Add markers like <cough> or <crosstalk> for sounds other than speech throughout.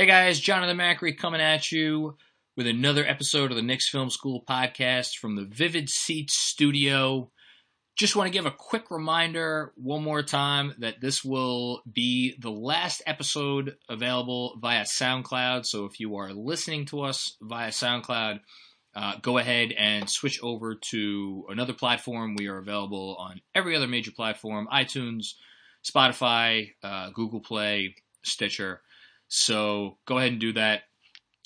Hey guys, Jonathan Macri coming at you with another episode of the Knicks Film School podcast from the Vivid Seats studio. Just want to give a quick reminder one more time that this will be the last episode available via SoundCloud. So if you are listening to us via SoundCloud, uh, go ahead and switch over to another platform. We are available on every other major platform iTunes, Spotify, uh, Google Play, Stitcher. So go ahead and do that.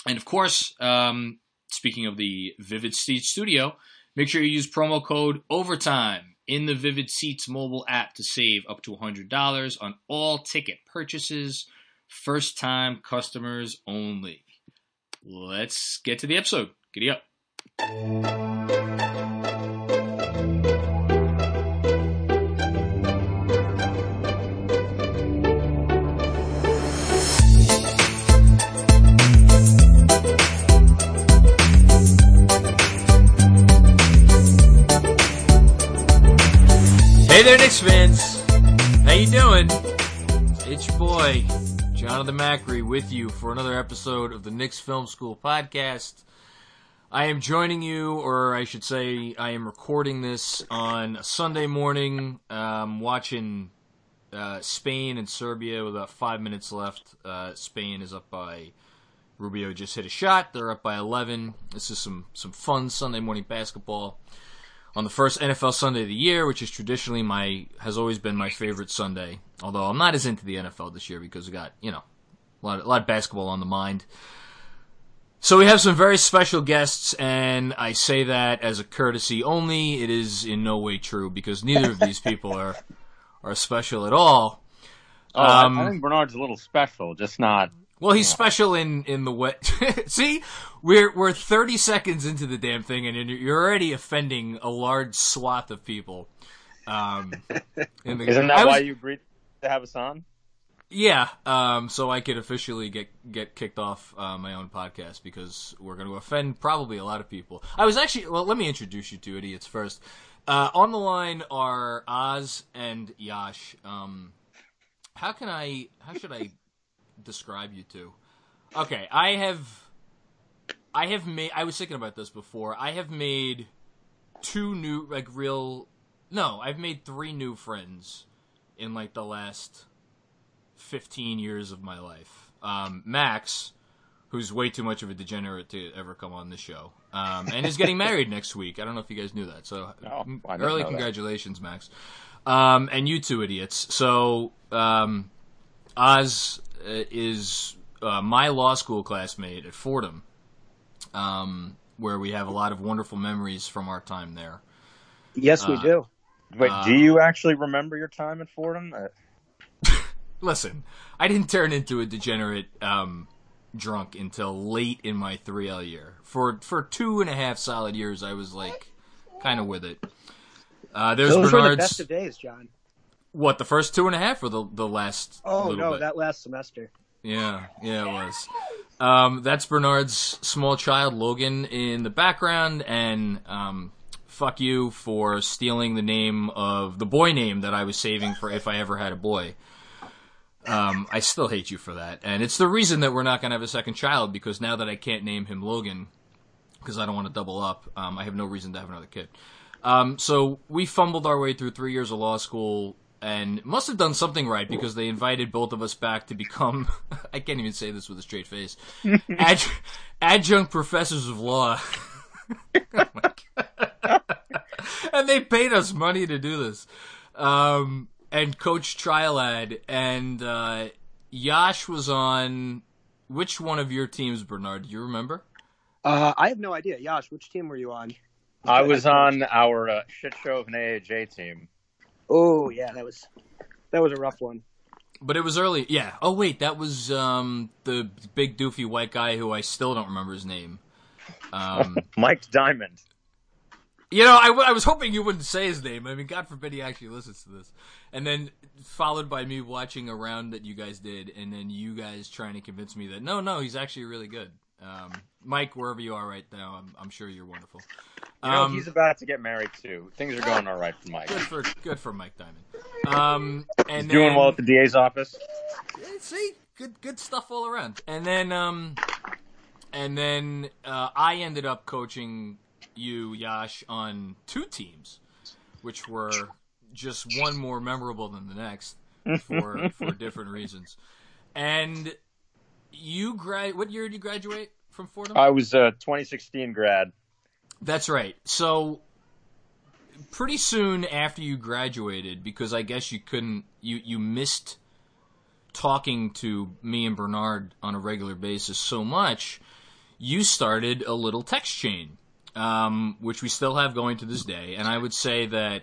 And of course, um, speaking of the Vivid Seats Studio, make sure you use promo code OVERTIME in the Vivid Seats mobile app to save up to $100 on all ticket purchases. First time customers only. Let's get to the episode. Giddy up. Knicks fans. How you doing? It's your boy, Jonathan Macri, with you for another episode of the Knicks Film School podcast. I am joining you, or I should say, I am recording this on a Sunday morning, um, watching uh, Spain and Serbia with about five minutes left. Uh, Spain is up by Rubio just hit a shot. They're up by 11. This is some some fun Sunday morning basketball on the first NFL Sunday of the year, which is traditionally my has always been my favorite Sunday. Although I'm not as into the NFL this year because we got you know a lot a lot of basketball on the mind. So we have some very special guests, and I say that as a courtesy only. It is in no way true because neither of these people are are special at all. Oh, I- Um, I think Bernard's a little special, just not. Well, he's special in in the way. <laughs> See, we're we're thirty seconds into the damn thing, and you're already offending a large swath of people. Um, <laughs> in the- Isn't that was- why you agreed to have us on? Yeah, um, so I could officially get get kicked off uh, my own podcast because we're going to offend probably a lot of people. I was actually well. Let me introduce you to idiots first. Uh, on the line are Oz and Yash. Um, how can I? How should I describe you two? Okay, I have. I have made. I was thinking about this before. I have made two new, like real. No, I've made three new friends in like the last 15 years of my life. Um, Max, who's way too much of a degenerate to ever come on this show, um, and is getting married <laughs> next week. I don't know if you guys knew that. So, No, I didn't early know that. congratulations, Max. Um, and you two idiots. So, um, Oz uh, is uh, my law school classmate at Fordham, um, where we have a lot of wonderful memories from our time there. Yes, we Uh, do. Wait, Uh, do you actually remember your time at Fordham? Uh, <laughs> Listen, I didn't turn into a degenerate um, drunk until late in my 3L year. For for two and a half solid years, I was like kind of with it. Uh, there's Those were the best of days, John. What the first two and a half or the the last? Oh little no, bit? that last semester. Yeah, yeah, it was. Um, that's Bernard's small child, Logan, in the background, and um, fuck you for stealing the name of the boy name that I was saving for if I ever had a boy. Um, I still hate you for that, and it's the reason that we're not going to have a second child because now that I can't name him Logan, because I don't want to double up, um, I have no reason to have another kid. Um, so we fumbled our way through three years of law school and must have done something right because they invited both of us back to become <laughs> I can't even say this with a straight face <laughs> ad- adjunct professors of law. <laughs> Oh my God. and they paid us money to do this. Um, and Coach Trilad and uh, Yash was on which one of your teams, Bernard? Do you remember? Uh, I have no idea. Yash, which team were you on? I was on our uh, shit show of an AAJ team. Oh yeah, that was that was a rough one. But it was early. Yeah. Oh wait, that was um, the big doofy white guy who I still don't remember his name. Um, <laughs> Mike Diamond. you know, I, w- I was hoping you wouldn't say his name. I mean, God forbid he actually listens to this. And then followed by me watching a round that you guys did, and then you guys trying to convince me that no, no, he's actually really good. Um, Mike, wherever you are right now, I'm, I'm sure you're wonderful. You know, Um, he's about to get married too. Things are going all right for Mike. good for good for Mike Diamond. Um, and He's doing then- well at the DA's office. See, good good stuff all around. And then um, and then uh, I ended up coaching you, Yash, on two teams, which were just one more memorable than the next for <laughs> for different reasons. And you grad what year did you graduate from Fordham? I was a 2016 grad. That's right. So pretty soon after you graduated, because I guess you couldn't you you missed talking to me and Bernard on a regular basis so much, you started a little text chain, um, which we still have going to this day. And I would say that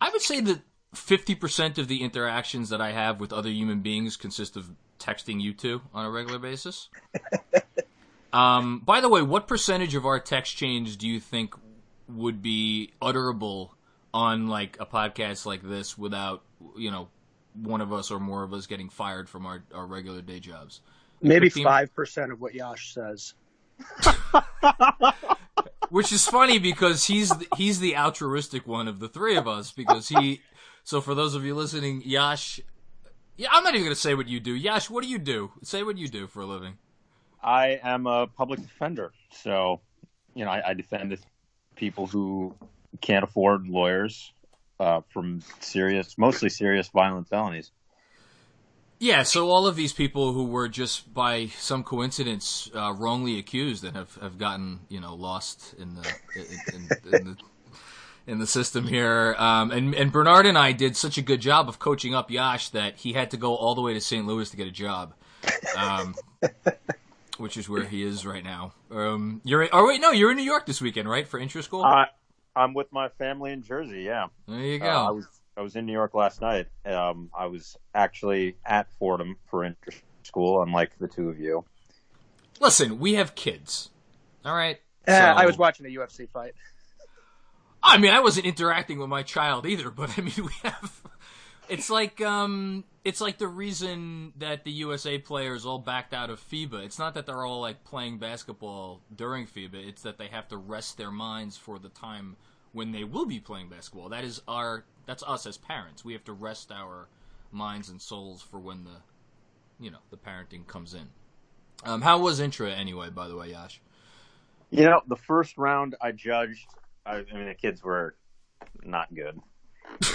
I would say that fifty percent of the interactions that I have with other human beings consist of texting you two on a regular basis. <laughs> um, by the way, what percentage of our text chains do you think would be utterable on like a podcast like this without you know one of us or more of us getting fired from our, our regular day jobs. Maybe five percent of what Yash says. <laughs> Which is funny because he's the, he's the altruistic one of the three of us because he. So for those of you listening, Yash, yeah, I'm not even gonna say what you do. Yash, what do you do? Say what you do for a living. I am a public defender, so you know I, I defend people who can't afford lawyers uh, from serious, mostly serious violent felonies. Yeah, so all of these people who were just by some coincidence uh, wrongly accused and have, have gotten you know lost in the in, in, in the in the system here, um, and and Bernard and I did such a good job of coaching up Yash that he had to go all the way to St. Louis to get a job, um, <laughs> which is where he is right now. Um, you're oh wait no, you're in New York this weekend, right, for intra school? Uh, I'm with my family in Jersey. Yeah. There you go. Uh, I was I was in New York last night. Um, I was actually at Fordham for inter school, unlike the two of you. Listen, we have kids. All right. Yeah, so, I was watching a UFC fight. I mean, I wasn't interacting with my child either, but I mean, <laughs> we have. It's like um, it's like the reason that the USA players all backed out of FIBA. It's not that they're all like playing basketball during FIBA. It's that they have to rest their minds for the time when they will be playing basketball. That is our that's us as parents. We have to rest our minds and souls for when the you know the parenting comes in. Um, how was intra anyway? By the way, Yash. You know, the first round I judged. I, I mean, the kids were not good.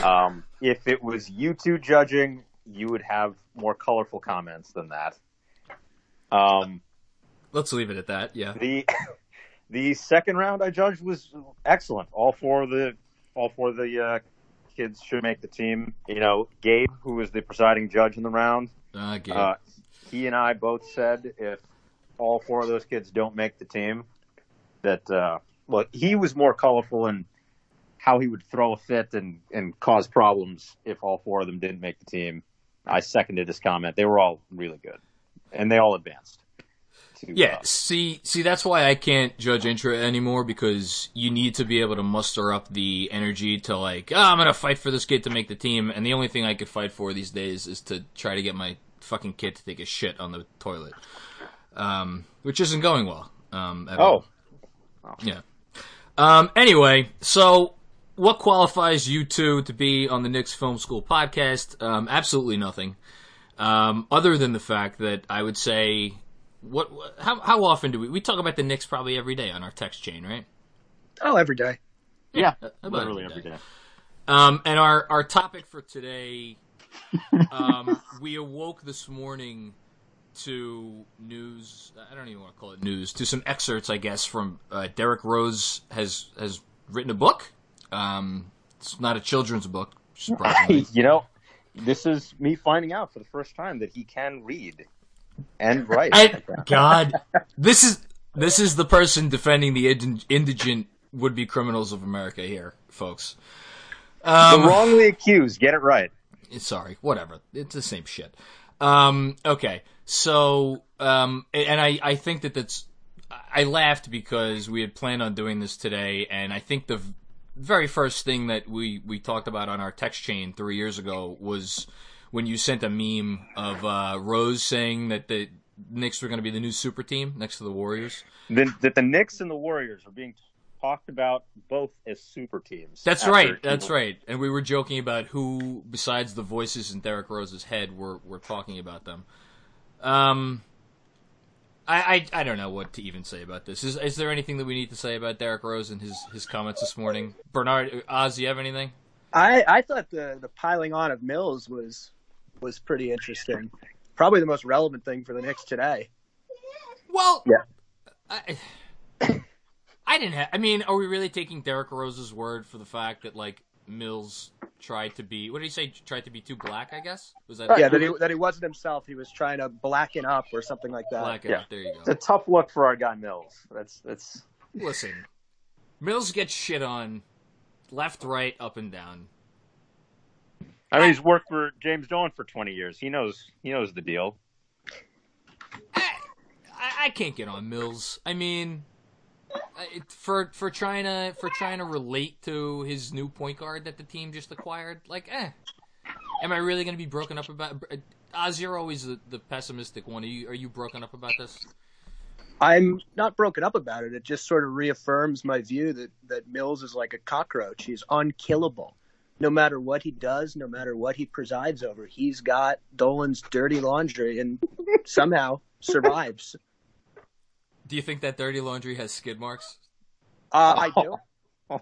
Um, if it was you two judging, you would have more colorful comments than that. Um, Let's leave it at that. Yeah. The <laughs> the second round I judged was excellent. All four of the all four of the uh, kids should make the team. You know, Gabe, who was the presiding judge in the round, uh, Gabe. Uh, he and I both said if all four of those kids don't make the team, that well, he was more colorful in how he would throw a fit and, and cause problems if all four of them didn't make the team. I seconded his comment. They were all really good, and they all advanced. To, yeah, uh, see, see, that's why I can't judge intra anymore because you need to be able to muster up the energy to like, oh, I'm gonna fight for this kid to make the team, and the only thing I could fight for these days is to try to get my fucking kid to take a shit on the toilet, um, which isn't going well. Um, oh. oh, yeah. Um, anyway, so what qualifies you two to be on the Knicks Film School podcast? Um, absolutely nothing. Um, other than the fact that I would say, what, how, how often do we, we talk about the Knicks probably every day on our text chain, right? Oh, every day. Yeah, yeah literally every day. Every day. Um, and our, our topic for today, um, <laughs> we awoke this morning to news. I don't even want to call it news. To some excerpts, I guess, from uh, Derrick Rose has has written a book. Um, it's not a children's book, <laughs> you know, this is me finding out for the first time that he can read and write. I, God, this is this is the person defending the indigent would-be criminals of America here, folks. Um, the wrongly accused. Get it right. Sorry, whatever. It's the same shit. Um, okay, so um, and I I think that that's I laughed because we had planned on doing this today, and I think the very first thing that we we talked about on our text chain three years ago was when you sent a meme of uh, Rose saying that the Knicks were going to be the new super team next to the Warriors. Then that the Knicks and the Warriors are being talked about both as super teams. That's right. That's people- right. And we were joking about who, besides the voices in Derrick Rose's head, were were talking about them. Um, I, I I don't know what to even say about this. Is is there anything that we need to say about Derrick Rose and his his comments this morning? Bernard, Oz, do you have anything? I, I thought the, the piling on of Mills was was pretty interesting. Probably the most relevant thing for the Knicks today. Well, Yeah. I, I didn't have. I mean, are we really taking Derrick Rose's word for the fact that like Mills tried to be? What did he say? Tried to be too black? I guess was that Yeah, that he that he wasn't himself. He was trying to blacken up or something like that. black? Yeah. out? There you go It's a tough look for our guy Mills. That's that's Listen, Mills gets shit on left, right, up, and down. I mean he's worked for James Dolan for 20 years. He knows he knows the deal. I, I, I can't get on Mills. I mean, I- it, for for trying to for trying to relate to his new point guard that the team just acquired. Like, eh, am I really going to be broken up about? Oz, you're always the, the pessimistic one. Are you are you broken up about this? I'm not broken up about it. It just sort of reaffirms my view that, that Mills is like a cockroach. He's unkillable. No matter what he does, no matter what he presides over, he's got Dolan's dirty laundry and somehow survives. Do you think that dirty laundry has skid marks? Uh, I do. <laughs>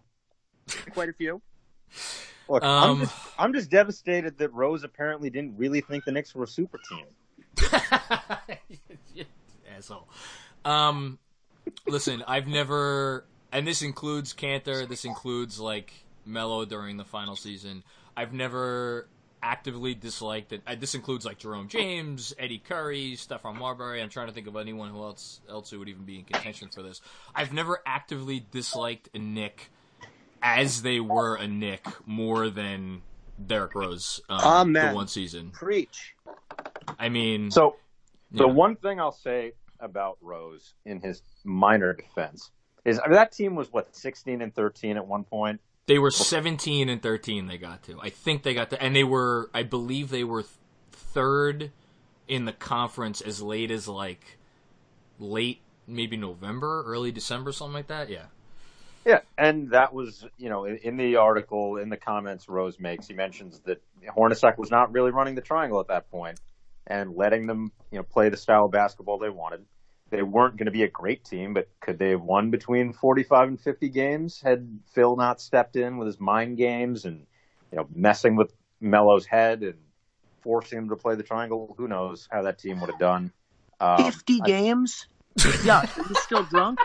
Quite a few. Look, Um, I'm just I'm just devastated that Rose apparently didn't really think the Knicks were a super team. <laughs> Asshole. Um, listen, I've never, and this includes Kanter. This includes like Melo during the final season. I've never actively disliked it. Uh, This includes like Jerome James, Eddie Curry, Stephon Marbury. I'm trying to think of anyone who else else who would even be in contention for this. I've never actively disliked a Knick as they were a Knick more than Derrick Rose um, Amen. the one season. Preach. I mean, So the yeah. one thing I'll say about Rose in his minor defense is I mean, that team was what 16 and 13 at one point. They were 17 and 13 they got to. I think they got to and they were I believe they were third in the conference as late as like late maybe November, early December something like that. Yeah. Yeah, and that was, you know, in, in the article, in the comments Rose makes, he mentions that Hornacek was not really running the triangle at that point and letting them, you know, play the style of basketball they wanted. They weren't going to be a great team, but could they have won between 45 and 50 games had Phil not stepped in with his mind games and, you know, messing with Melo's head and forcing him to play the triangle? Who knows how that team would have done. Um, 50 I- games? Yeah, <laughs> are you still drunk?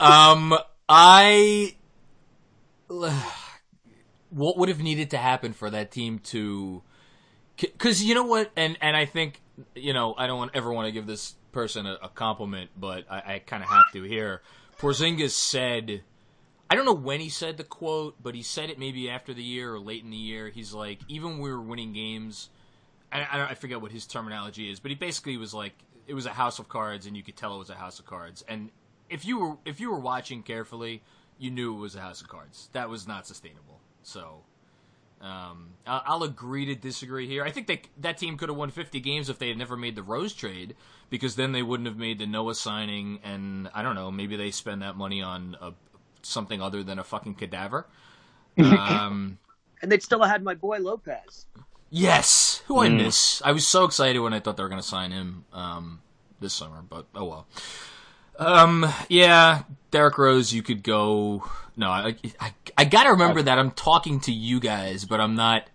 Um I what would have needed to happen for that team to cuz you know what and and I think you know I don't ever want to give this person a, a compliment but I, I kind of have to here Porzingis said I don't know when he said the quote but he said it maybe after the year or late in the year he's like even we were winning games I, I forget what his terminology is but he basically was like it was a house of cards and you could tell it was a house of cards and if you were if you were watching carefully, you knew it was a house of cards. That was not sustainable. So, um, I'll, I'll agree to disagree here. I think they, that team could have won 50 games if they had never made the Rose trade, because then they wouldn't have made the Noah signing, and I don't know, maybe they spend that money on a, something other than a fucking cadaver. Um, <laughs> And they'd still have had my boy Lopez. yes, who I Mm. miss. I was so excited when I thought they were going to sign him um, this summer, but oh well. Um, yeah, Derrick Rose, you could go. No, I, I, I gotta remember that I'm talking to you guys, but I'm not.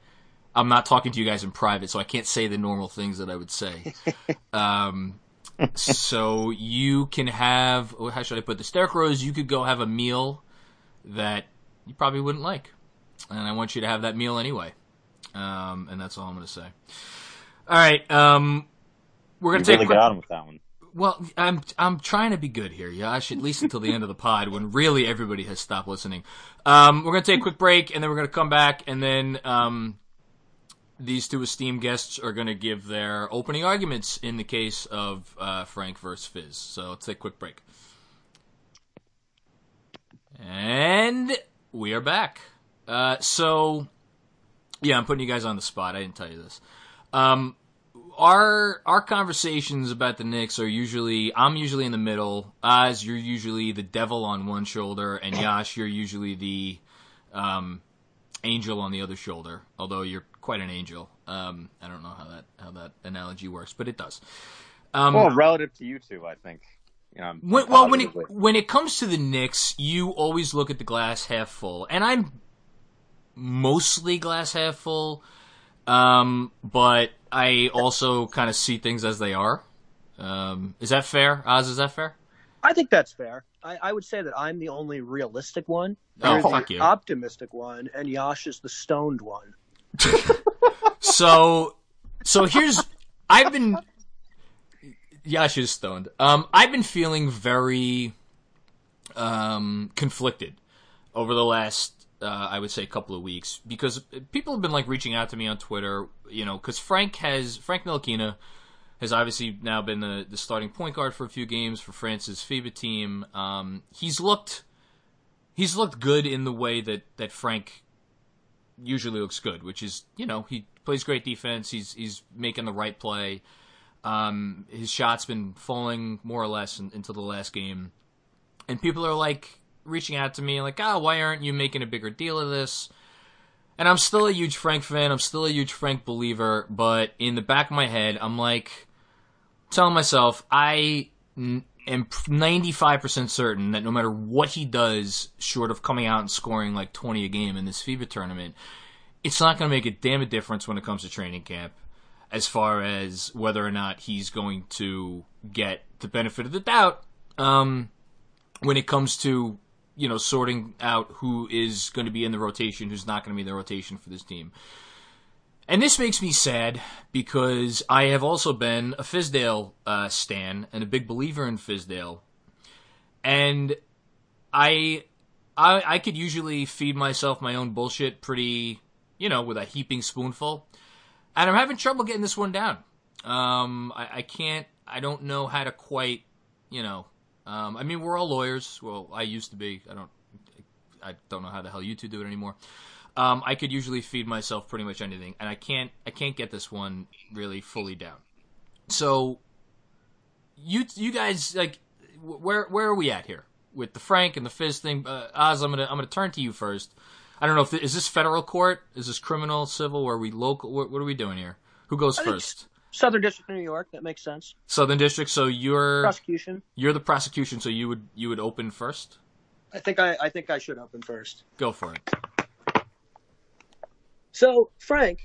I'm not talking to you guys in private, so I can't say the normal things that I would say. <laughs> um, so you can have. oh, How should I put this? Derrick Rose, you could go have a meal that you probably wouldn't like, and I want you to have that meal anyway. Um, and that's all I'm going to say. All right. Um, we're going to take really got him with that one. Well, I'm I'm trying to be good here, Yash, at least until the end of the pod when really everybody has stopped listening. Um, we're gonna take a quick break and then we're gonna come back and then um, these two esteemed guests are gonna give their opening arguments in the case of uh, Frank versus Fizz. So let's take a quick break. And we are back. Uh, so yeah, I'm putting you guys on the spot. I didn't tell you this. Um, our our conversations about the Knicks are usually I'm usually in the middle. Oz, you're usually the devil on one shoulder, and Yash, you're usually the um, angel on the other shoulder. Although you're quite an angel. Um, I don't know how that how that analogy works, but it does. Um, well, relative to you two, I think. You know, when, well, when it when it comes to the Knicks, you always look at the glass half full, and I'm mostly glass half full. Um, but I also kind of see things as they are. Um, is that fair, Oz? Is that fair? I think that's fair. I, I would say that I'm the only realistic one. Oh, fuck the you. optimistic one, and Yash is the stoned one. <laughs> So, so here's I've been Yash is stoned. Um, I've been feeling very um conflicted over the last uh, I would say a couple of weeks because people have been like reaching out to me on Twitter, you know, because Frank has Frank Ntilikina has obviously now been the, the starting point guard for a few games for France's FIBA team. Um, he's looked he's looked good in the way that, that Frank usually looks good, which is you know he plays great defense. He's he's making the right play. Um, his shot's been falling more or less in, into the last game, and people are like reaching out to me like, ah, oh, why aren't you making a bigger deal of this? And I'm still a huge Frank fan. I'm still a huge Frank believer. But in the back of my head, I'm like telling myself, I am 95% certain that no matter what he does, short of coming out and scoring like 20 a game in this FIBA tournament, it's not going to make a damn difference when it comes to training camp as far as whether or not he's going to get the benefit of the doubt um, when it comes to you know sorting out who is going to be in the rotation, who's not going to be in the rotation for this team. And this makes me sad because I have also been a Fizdale uh, stan and a big believer in Fizdale, and I, I I could usually feed myself my own bullshit pretty, you know, with a heaping spoonful, and I'm having trouble getting this one down. Um, I, I can't. I don't know how to quite, you know. Um, I mean, we're all lawyers. Well, I used to be. I don't. I don't know how the hell you two do it anymore. Um, I could usually feed myself pretty much anything, and I can't. I can't get this one really fully down. So, you you guys like, where where are we at here with the Frank and the Fizz thing? Uh, Oz, I'm gonna I'm gonna turn to you first. I don't know if is this federal court, is this criminal, civil, or are we local? What, what are we doing here? Who goes I first? Southern District of New York. That makes sense. Southern District. So you're Prosecution. you're the prosecution. So you would you would open first. I think I, I think I should open first. Go for it. So Frank,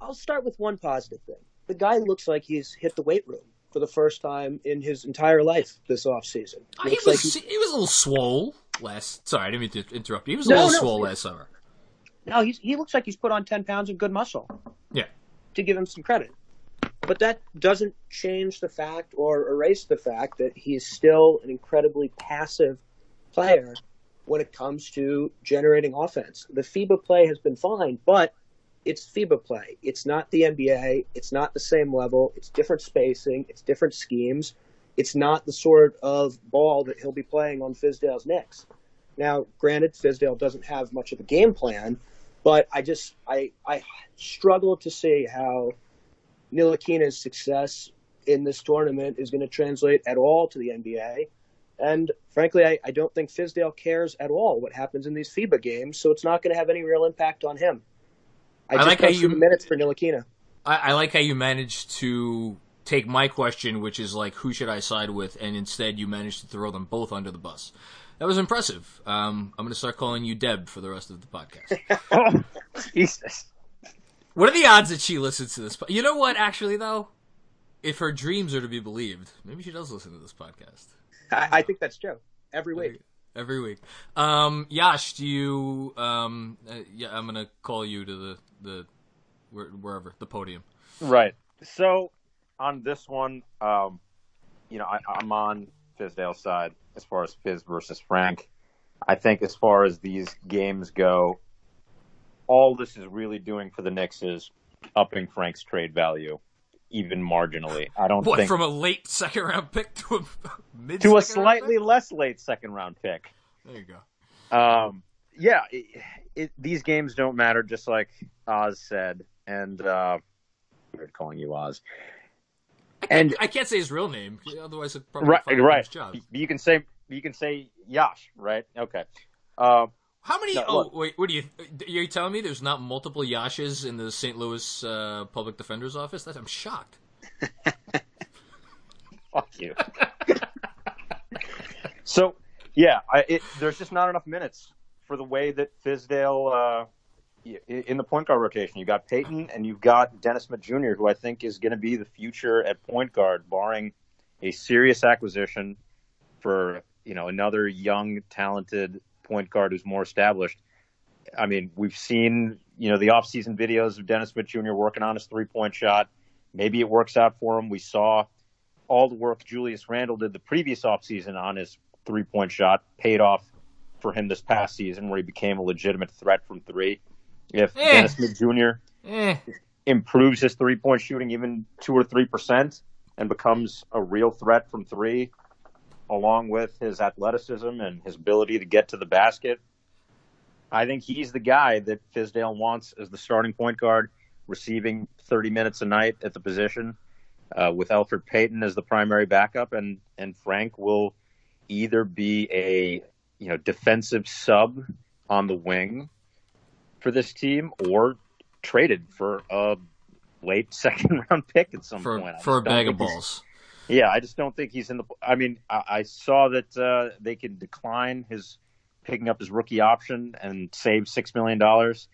I'll start with one positive thing. The guy looks like he's hit the weight room for the first time in his entire life this off season. Uh, He Looks was like he, was a little swole last. Sorry, I didn't mean to interrupt you. He was a No, little no. swole last summer. No, he's, he looks like he's put on 10 pounds of good muscle. Yeah. To give him some credit. But that doesn't change the fact or erase the fact that he is still an incredibly passive player when it comes to generating offense. The FIBA play has been fine, but it's FIBA play. It's not the NBA. It's not the same level. It's different spacing. It's different schemes. It's not the sort of ball that he'll be playing on Fizdale's Knicks. Now, granted, Fizdale doesn't have much of a game plan, but I just I I struggle to see how Ntilikina's success in this tournament is going to translate at all to the NBA. And frankly, I, I don't think Fizdale cares at all what happens in these FIBA games, so it's not going to have any real impact on him. I, I like how you- minutes for Ntilikina. I, I like how you managed to take my question, which is like, who should I side with, and instead you managed to throw them both under the bus. That was impressive. Um, I'm going to start calling you Deb for the rest of the podcast. <laughs> oh, Jesus. What are the odds that she listens to this? Po- you know what? Actually, though, if her dreams are to be believed, maybe she does listen to this podcast I, I think that's true. Every week. every week. Um, Yash, do you? Um, uh, yeah, I'm going to call you to the the where, wherever the podium. Right. So on this one, um, you know, I, I'm on Fizdale's side as far as Fizz versus Frank. I think as far as these games go, all this is really doing for the Knicks is upping Frank's trade value, even marginally. I don't What think from a late second round pick to a <laughs> mid to a slightly less late second round pick. There you go. Um, yeah, it, it, these games don't matter, just like Oz said, and uh, weird calling you Oz. I can't, And- I can't say his real name, otherwise I'd probably Right, right. his job. You can say you can say Yash, right? Okay. Uh, How many? No, oh, look. wait. What are you? Are you telling me there's not multiple Yashes in the St. Louis uh, Public Defender's Office? That's, I'm shocked. <laughs> fuck you. <laughs> so, yeah, I, it, there's just not enough minutes for the way that Fizdale uh, in the point guard rotation. You got Payton and you've got Dennis Smith Jr., who I think is going to be the future at point guard, barring a serious acquisition for you know another young, talented point guard who's more established. I mean, we've seen you know the off-season videos of Dennis Smith Jr. working on his three-point shot. Maybe it works out for him. We saw all the work Julius Randle did the previous offseason on his three-point shot paid off for him this past season, where he became a legitimate threat from three. If Eh. Dennis Smith Jr. Eh. improves his three-point shooting even two or three percent and becomes a real threat from three, along with his athleticism and his ability to get to the basket, I think he's the guy that Fizdale wants as the starting point guard, receiving 30 minutes a night at the position, uh, with Elfrid Payton as the primary backup, and and Frank will either be a you know defensive sub on the wing for this team or traded for a late <laughs> second round pick at some For point. I for a bag of balls. Yeah, I just don't think he's in the. I mean, I, I saw that uh, they could decline his picking up his rookie option and save six million dollars.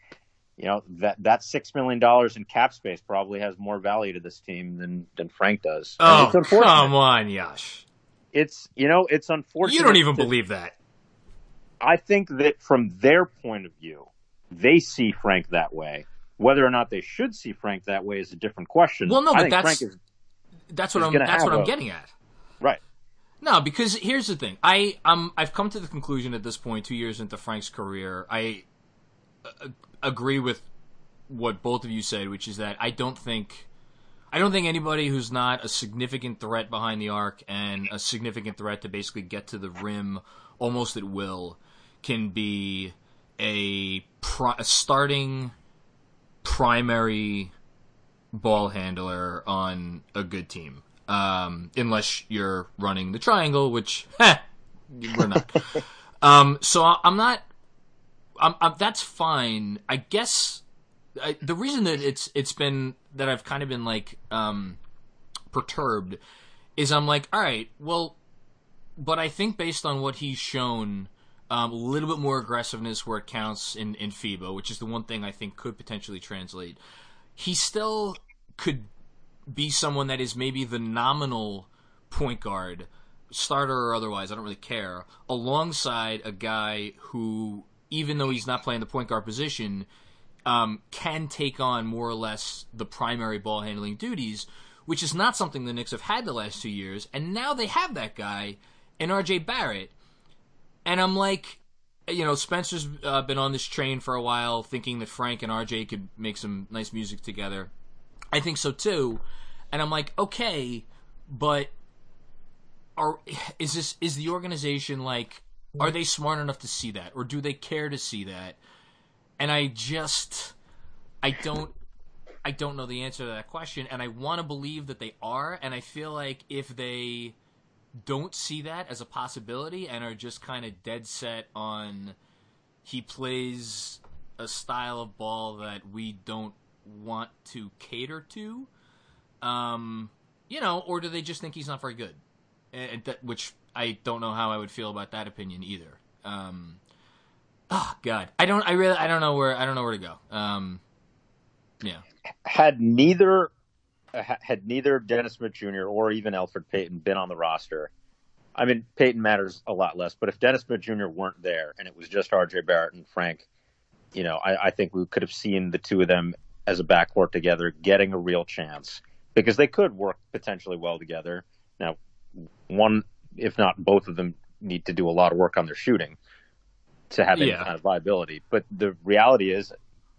You know that that six million dollars in cap space probably has more value to this team than than Frank does. Oh it's come on, Yash! It's you know it's unfortunate. You don't even to- believe that. I think that from their point of view, they see Frank that way. Whether or not they should see Frank that way is a different question. Well, no, but that's- Frank is That's what I'm. That's what I'm getting at. right. No, because here's the thing. I um I've come to the conclusion at this point, two years into Frank's career, I uh, agree with what both of you said, which is that I don't think I don't think anybody who's not a significant threat behind the arc and a significant threat to basically get to the rim almost at will can be a, pri- a starting primary ball handler on a good team. Um, unless you're running the triangle, which <laughs> heh, we're not. <laughs> um, so I'm not. I'm, I'm, that's fine. I guess I, the reason that it's it's been that I've kind of been like um, perturbed is I'm like, all right, well, but I think based on what he's shown, um, a little bit more aggressiveness where it counts in in FIBA, which is the one thing I think could potentially translate. He's still could be someone that is maybe the nominal point guard, starter or otherwise, I don't really care, alongside a guy who, even though he's not playing the point guard position, um, can take on more or less the primary ball handling duties, which is not something the Knicks have had the last two years. And now they have that guy in RJ Barrett. And I'm like, you know, Spencer's uh, been on this train for a while, thinking that Frank and RJ could make some nice music together. I think so too. And I'm like, okay, but are is this is the organization like are they smart enough to see that or do they care to see that? And I just I don't I don't know the answer to that question and I want to believe that they are and I feel like if they don't see that as a possibility and are just kind of dead set on he plays a style of ball that we don't want to cater to um you know or do they just think he's not very good and that, which I don't know how I would feel about that opinion either um oh god I don't I really I don't know where I don't know where to go um yeah had neither had neither Dennis Smith Jr. or even Elfrid Payton been on the roster, I mean Payton matters a lot less. But if Dennis Smith Jr. weren't there and it was just R.J. Barrett and Frank, you know, I, I think we could have seen the two of them as a backcourt together getting a real chance because they could work potentially well together. Now, one, if not both of them, need to do a lot of work on their shooting to have any Yeah. kind of viability. But the reality is,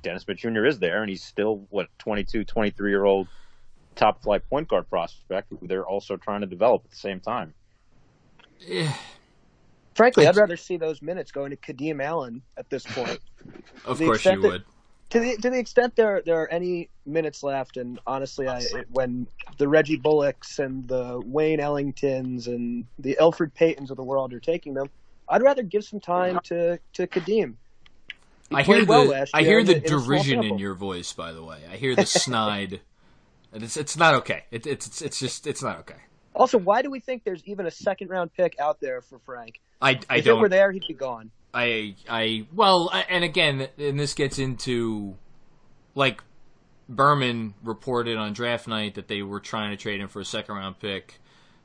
Dennis Smith Jr. is there, and he's still what 22, 23 year old top flight point guard prospect who they're also trying to develop at the same time. Eh, Frankly, I- I'd rather see those minutes going to Kadeem Allen at this point. of The course you that- would to the to the extent there there are any minutes left, and honestly, I it, when the Reggie Bullocks and the Wayne Ellingtons and the Elfrid Paytons of the world are taking them, I'd rather give some time to to Kadeem. He I hear played the well last I hear the in a derision in sample. your voice. By the way, I hear the snide. and it's it's not okay. It, it's it's it's just it's not okay. Also, why do we think there's even a second round pick out there for Frank? I I if don't. it were there, he'd be gone. I I well, and again, and this gets into like Berman reported on draft night that they were trying to trade him for a second round pick,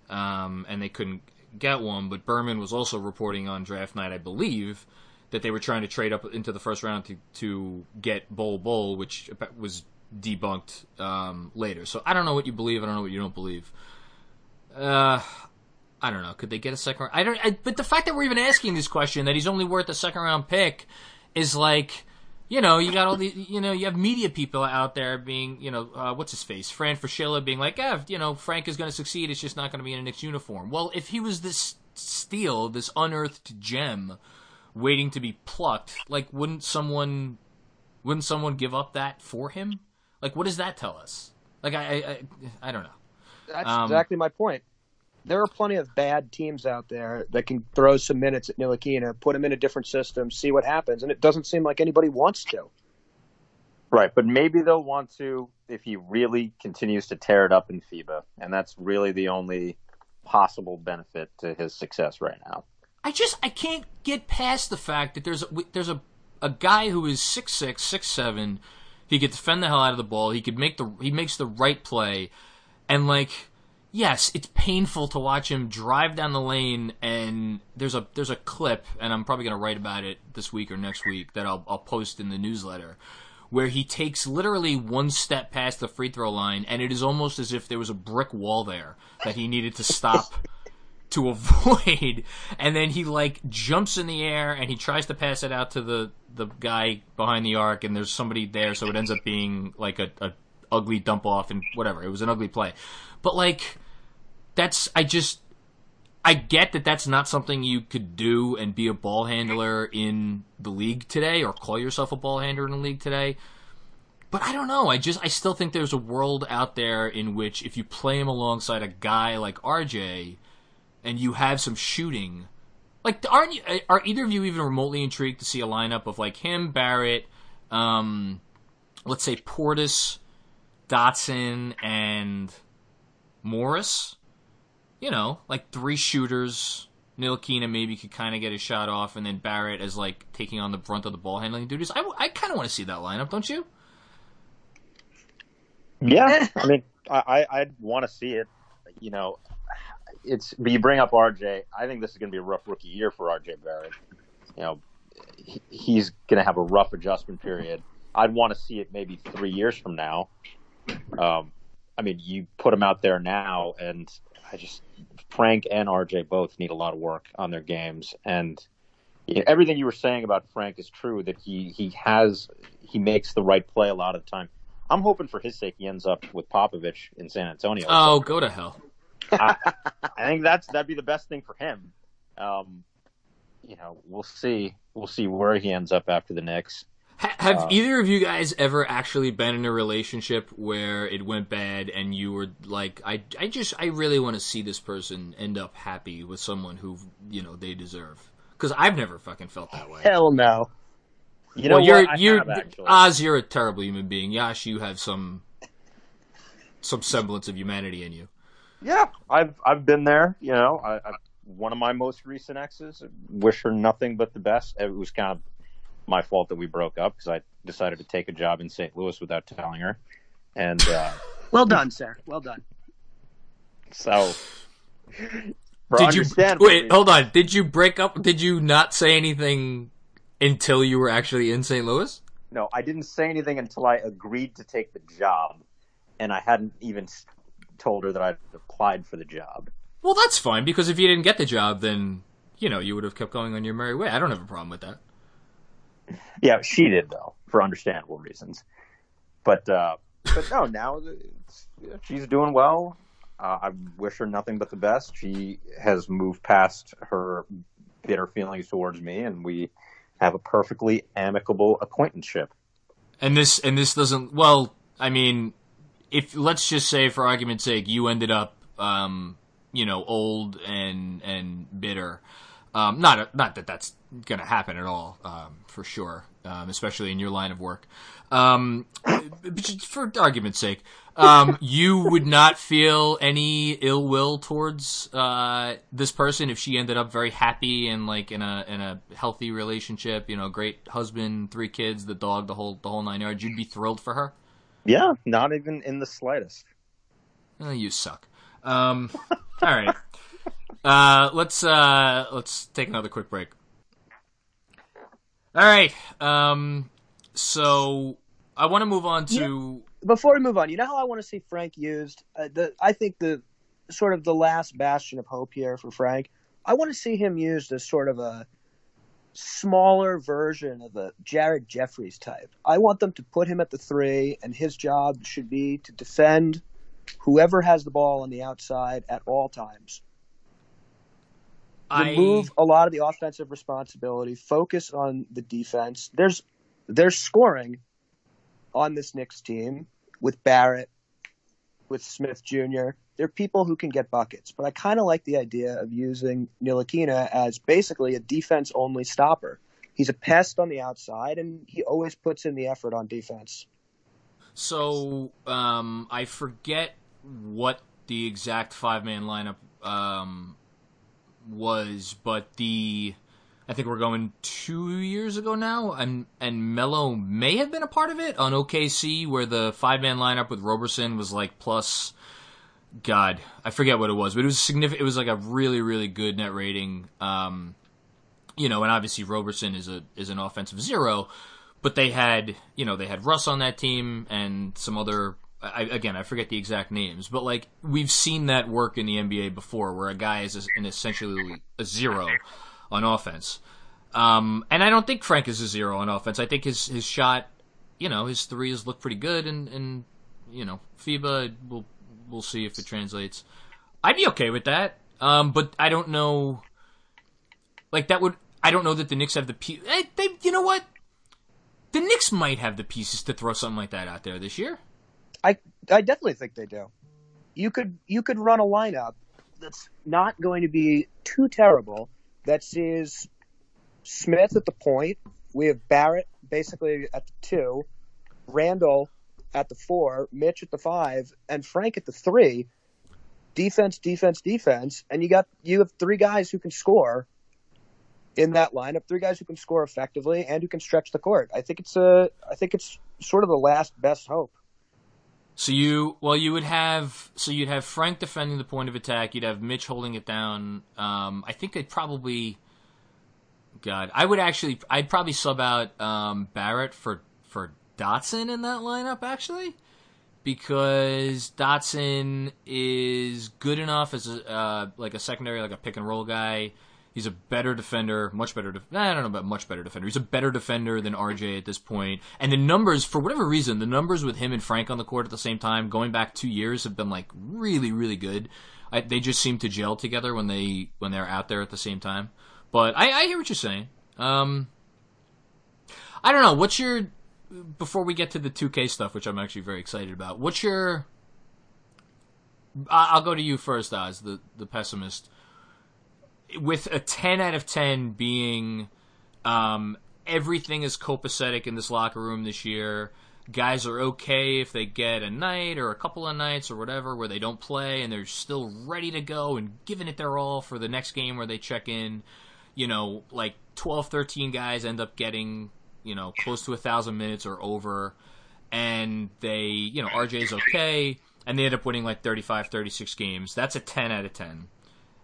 um, and they couldn't get one. But Berman was also reporting on draft night, I believe, that they were trying to trade up into the first round to to get Bol Bol, which was debunked um, later. So I don't know what you believe. I don't know what you don't believe. Uh, I don't know. Could they get a second? I don't. I, but the fact that we're even asking this question, that he's only worth a second round pick, is like, you know, you got all the, you know, you have media people out there being, you know, uh, what's his face, Fran Fraschilla being like, yeah, you know, Frank is going to succeed. It's just not going to be in a Knicks uniform. Well, if he was this steal, this unearthed gem, waiting to be plucked, like, wouldn't someone, wouldn't someone give up that for him? Like, what does that tell us? Like, I, I, I, I don't know. That's Um, exactly my point. There are plenty of bad teams out there that can throw some minutes at Ntilikina, put him in a different system, see what happens, and it doesn't seem like anybody wants to. Right, but maybe they'll want to if he really continues to tear it up in FIBA, and that's really the only possible benefit to his success right now. I just I can't get past the fact that there's a, there's a a guy who is six six six seven. He could defend the hell out of the ball. He could make the he makes the right play, and like yes, it's painful to watch him drive down the lane. And there's a there's a clip, and I'm probably gonna write about it this week or next week that I'll I'll post in the newsletter. Where he takes literally one step past the free throw line, and it is almost as if there was a brick wall there that he needed to stop to <laughs> avoid and then he like jumps in the air and he tries to pass it out to the the guy behind the arc and there's somebody there so it ends up being like a, a ugly dump off and whatever it was an ugly play but like that's i just i get that that's not something you could do and be a ball handler in the league today or call yourself a ball handler in the league today but I don't know. I just I still think there's a world out there in which if you play him alongside a guy like RJ, and you have some shooting, like aren't you, are either of you even remotely intrigued to see a lineup of like him, Barrett, um, let's say Portis, Dotson, and Morris? You know, like three shooters. Ntilikina maybe could kind of get a shot off, and then Barrett as like taking on the brunt of the ball handling duties. I, I kind of want to see that lineup, don't you? Yeah, <laughs> I mean, I, I I'd want to see it. You know, it's but you bring up RJ. I think this is going to be a rough rookie year for RJ Barrett. You know, he, he's going to have a rough adjustment period. I'd want to see it maybe three years from now. Um, I mean, you put him out there now, and I just Frank and RJ both need a lot of work on their games, and you know, everything you were saying about Frank is true. That he he has he makes the right play a lot of the time. I'm hoping for his sake he ends up with Popovich in San Antonio. Oh, go to hell. I, <laughs> I think that's that'd be the best thing for him. Um, you know, we'll see. We'll see where he ends up after the Knicks. Ha- have Uh, either of you guys ever actually been in a relationship where it went bad and you were like, I, I just, I really want to see this person end up happy with someone who, you know, they deserve? Because I've never fucking felt that way. Hell no. You know well, you're, what? You're, have. Oz, you're a terrible human being. Yash, you have some, some semblance of humanity in you. Yeah, I've I've been there. You know, I, I one of my most recent exes. Wish her nothing but the best. It was kind of my fault that we broke up because I decided to take a job in St. Louis without telling her, and uh, Well done, sir. Well done. so. Did you wait? Hold on. Did you break up? Did you not say anything until you were actually in St. Louis? No, I didn't say anything until I agreed to take the job, and I hadn't even told her that I'd applied for the job. Well, that's fine because if you didn't get the job, then you know you would have kept going on your merry way. I don't have a problem with that. Yeah, she did though, for understandable reasons. But uh, but no, now she's doing well. Uh, I wish her nothing but the best. She has moved past her bitter feelings towards me, and we have a perfectly amicable acquaintanceship. And this and this doesn't. Well, I mean, if let's just say, for argument's sake, you ended up, um, you know, old and and bitter. Um, not not that that's going to happen at all, um, for sure, um, especially in your line of work. Um, for argument's sake, um, you would not feel any ill will towards uh, this person if she ended up very happy and like in a in a healthy relationship. You know, great husband, three kids, the dog, the whole the whole nine yards. You'd be thrilled for her. Yeah, not even in the slightest. Oh, you suck. Um, all right. Uh, let's uh, let's take another quick break. All right. Um, so I want to move on to. Before we move on, you know how I want to see Frank used. Uh, the I think the sort of the last bastion of hope here for Frank. I want to see him used as sort of a smaller version of a Jared Jeffries type. I want them to put him at the three, and his job should be to defend whoever has the ball on the outside at all times. I Remove a lot of the offensive responsibility. Focus on the defense. There's there's scoring on this Knicks team with Barrett, with Smith Jr. There are people who can get buckets, but I kind of like the idea of using Ntilikina as basically a defense only stopper. He's a pest on the outside, and he always puts in the effort on defense. So um, I forget what the exact five man lineup um, was, but the I think we're going two years ago now, and and Melo may have been a part of it on OKC, where the five man lineup with Roberson was like plus. God, I forget what it was, but it was significant. It was like a really, really good net rating. Um, you know, and obviously Roberson is a is an offensive zero, but they had you know they had Russ on that team and some other. I, again, I forget the exact names, but like we've seen that work in the NBA before, where a guy is an essentially a zero on offense. Um, and I don't think Frank is a zero on offense. I think his his shot, you know, his threes look pretty good, and and you know, FIBA will we'll see if it translates. I'd be okay with that, um, but I don't know. Like that would I don't know that the Knicks have the piece. They, you know what? The Knicks might have the pieces to throw something like that out there this year. I I definitely think they do. You could you could run a lineup that's not going to be too terrible. That sees Smith at the point. We have Barrett basically at the two, Randle at the four, Mitch at the five, and Frank at the three. Defense, defense, defense, and you got you have three guys who can score in that lineup. Three guys who can score effectively and who can stretch the court. I think it's a I think it's sort of the last best hope. So you, well, you would have, so you'd have Frank defending the point of attack. You'd have Mitch holding it down. Um, I think I'd probably, God, I would actually, I'd probably sub out um, Barrett for for Dotson in that lineup actually, because Dotson is good enough as a uh, like a secondary, like a pick and roll guy. He's a better defender, much better. Def- I don't know about much better defender. He's a better defender than RJ at this point. And the numbers, for whatever reason, the numbers with him and Frank on the court at the same time, going back two years, have been like really, really good. I, they just seem to gel together when they when they're out there at the same time. But I, I hear what you're saying. Um, I don't know. What's your before we get to the 2K stuff, which I'm actually very excited about. What's your I'll go to you first, Oz, the the pessimist with a 10 out of 10 being um, everything is copacetic in this locker room this year. Guys are okay if they get a night or a couple of nights or whatever where they don't play and they're still ready to go and giving it their all for the next game where they check in. You know, like 12, 13 guys end up getting, you know, close to a thousand minutes or over. And they, you know, RJ's okay. And they end up winning like 35, 36 games. That's a 10 out of 10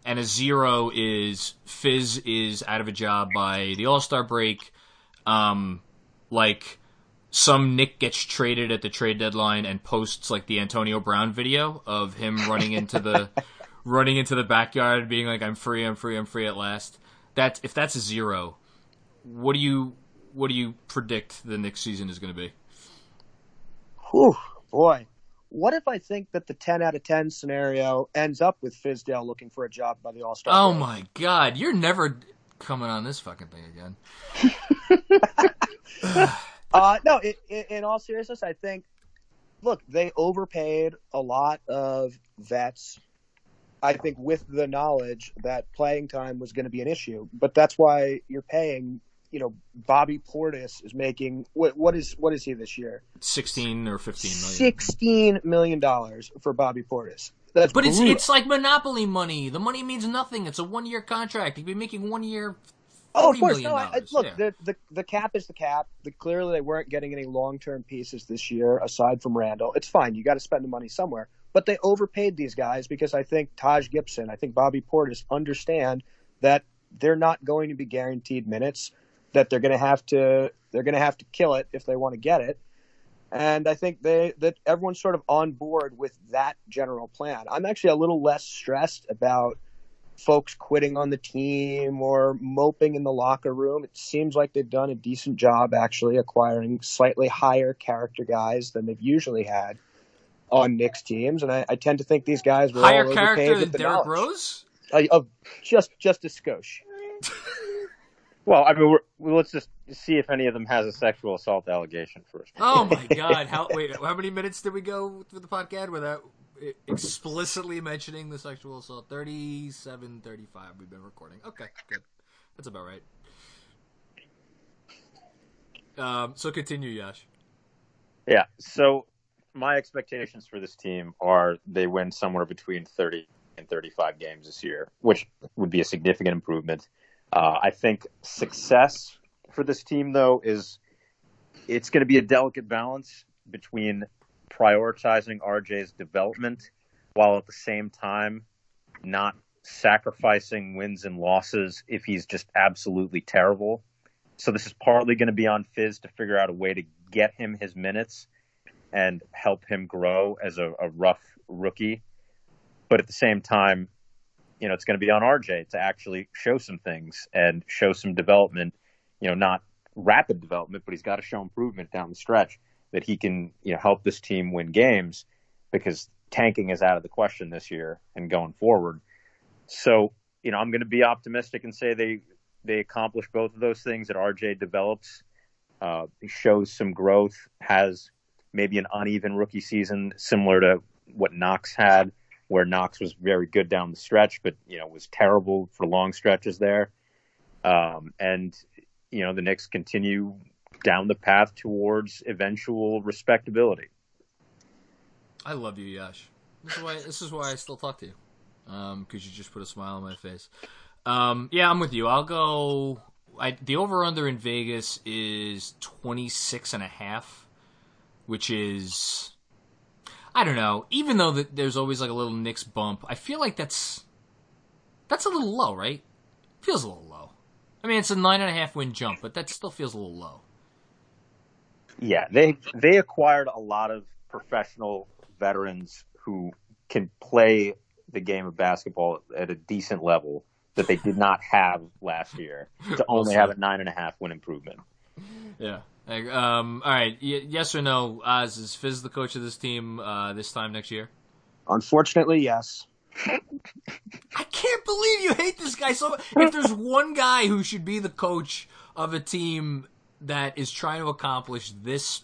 and a zero is Fizz is out of a job by the All Star break. Um, like some Knick gets traded at the trade deadline and posts like the Antonio Brown video of him running into the <laughs> running into the backyard, being like, "I'm free, I'm free, I'm free at last." That if that's a zero, what do you what do you predict the next season is going to be? Whew, boy. What if I think that the 10 out of 10 scenario ends up with Fizdale looking for a job by the All Star? Oh my god, you're never coming on this fucking thing again. <laughs> uh, no, it, it, in all seriousness, I think, look, they overpaid a lot of vets. I think with the knowledge that playing time was going to be an issue, but that's why you're paying. You know, Bobby Portis is making what? What is what is he this year? Sixteen or fifteen million. Sixteen million dollars for Bobby Portis. That's but it's brutal. it's like monopoly money. The money means nothing. It's a one year contract. You'd be making one year. Oh, of course. No, I, I, look, Yeah. the, the the cap is the cap. The, clearly, they weren't getting any long term pieces this year aside from Randle. It's fine. You got to spend the money somewhere. But they overpaid these guys because I think Taj Gibson, I think Bobby Portis understand that they're not going to be guaranteed minutes. That they're going to have to they're going to have to kill it if they want to get it. And I think they that everyone's sort of on board with that general plan. I'm actually a little less stressed about folks quitting on the team or moping in the locker room. It seems like they've done a decent job actually acquiring slightly higher character guys than they've usually had on Knicks teams, and I, I tend to think these guys were Higher all character than the Derrick. Rose. Uh, of just just a skosh. <laughs> Well, I mean, we're, let's just see if any of them has a sexual assault allegation first. Oh my <laughs> God! How wait? How many minutes did we go through the podcast without explicitly mentioning the sexual assault? 37, 35 We've been recording. Okay, good. That's about right. Um, so continue, Yash. Yeah. So my expectations for this team are they win somewhere between 30 and 35 games this year, which would be a significant improvement. Uh, I think success for this team, though, is it's going to be a delicate balance between prioritizing RJ's development while at the same time not sacrificing wins and losses if he's just absolutely terrible. So this is partly going to be on Fizz to figure out a way to get him his minutes and help him grow as a, a rough rookie. But at the same time, you know, it's going to be on RJ to actually show some things and show some development, you know, not rapid development, but he's got to show improvement down the stretch that he can, you know, help this team win games because tanking is out of the question this year and going forward. So, you know, I'm going to be optimistic and say they, they accomplish both of those things that RJ develops, uh, shows some growth, has maybe an uneven rookie season similar to what Knox had, where Knox was very good down the stretch, but you know was terrible for long stretches there. Um, and you know the Knicks continue down the path towards eventual respectability. I love you, Yash. This is why. This is why I still talk to you, because you just put a smile on my face. Um, yeah, I'm with you. I'll go. I, the over under in Vegas is 26 and a half, which is I don't know. Even though that there's always like a little Knicks bump, I feel like that's that's a little low, right? Feels a little low. I mean, it's a nine and a half win jump, but that still feels a little low. Yeah, they they acquired a lot of professional veterans who can play the game of basketball at a decent level that they did not have last year to <laughs> only have a nine and a half win improvement. Yeah. Like, um, all right. Y- yes or no? Oz is Fizz the coach of this team uh, this time next year? Unfortunately, yes. I can't believe you hate this guy so much. If there's one guy who should be the coach of a team that is trying to accomplish this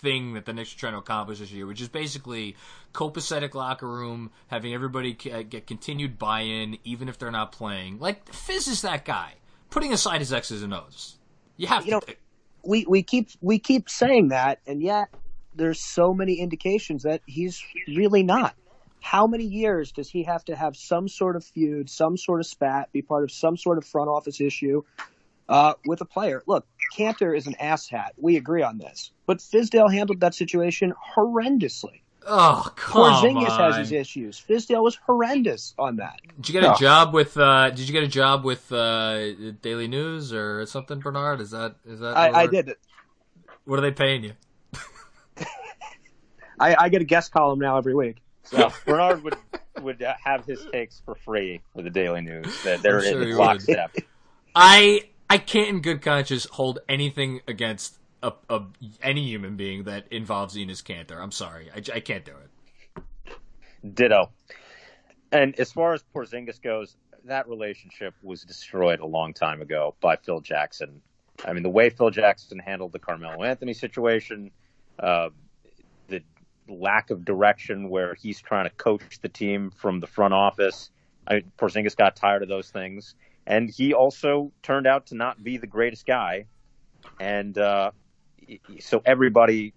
thing that the Knicks are trying to accomplish this year, which is basically copacetic locker room, having everybody c- get continued buy-in, even if they're not playing. Like Fizz is that guy. Putting aside his X's and O's, you have You to. know- We we keep we keep saying that, and yet there's so many indications that he's really not. How many years does he have to have some sort of feud, some sort of spat, be part of some sort of front office issue uh, with a player? Look, Kanter is an asshat. We agree on this, but Fizdale handled that situation horrendously. Oh come Porzingis on! has his issues. Fizdale was horrendous on that. Did you get a No. job with? Uh, did you get a job with uh, Daily News or something, Bernard? Is that is that? I, I did it. What are they paying you? <laughs> I, I get a guest column now every week. So Bernard would would uh, have his takes for free for the Daily News. That they're I'm sure in he the lockstep. I I can't in good conscience hold anything against a, a any human being that involves Enes Kanter. I'm sorry, I, I can't do it. Ditto. And as far as Porzingis goes, that relationship was destroyed a long time ago by Phil Jackson. I mean, the way Phil Jackson handled the Carmelo Anthony situation, uh, the lack of direction where he's trying to coach the team from the front office. I Porzingis got tired of those things, and he also turned out to not be the greatest guy. And uh, so everybody,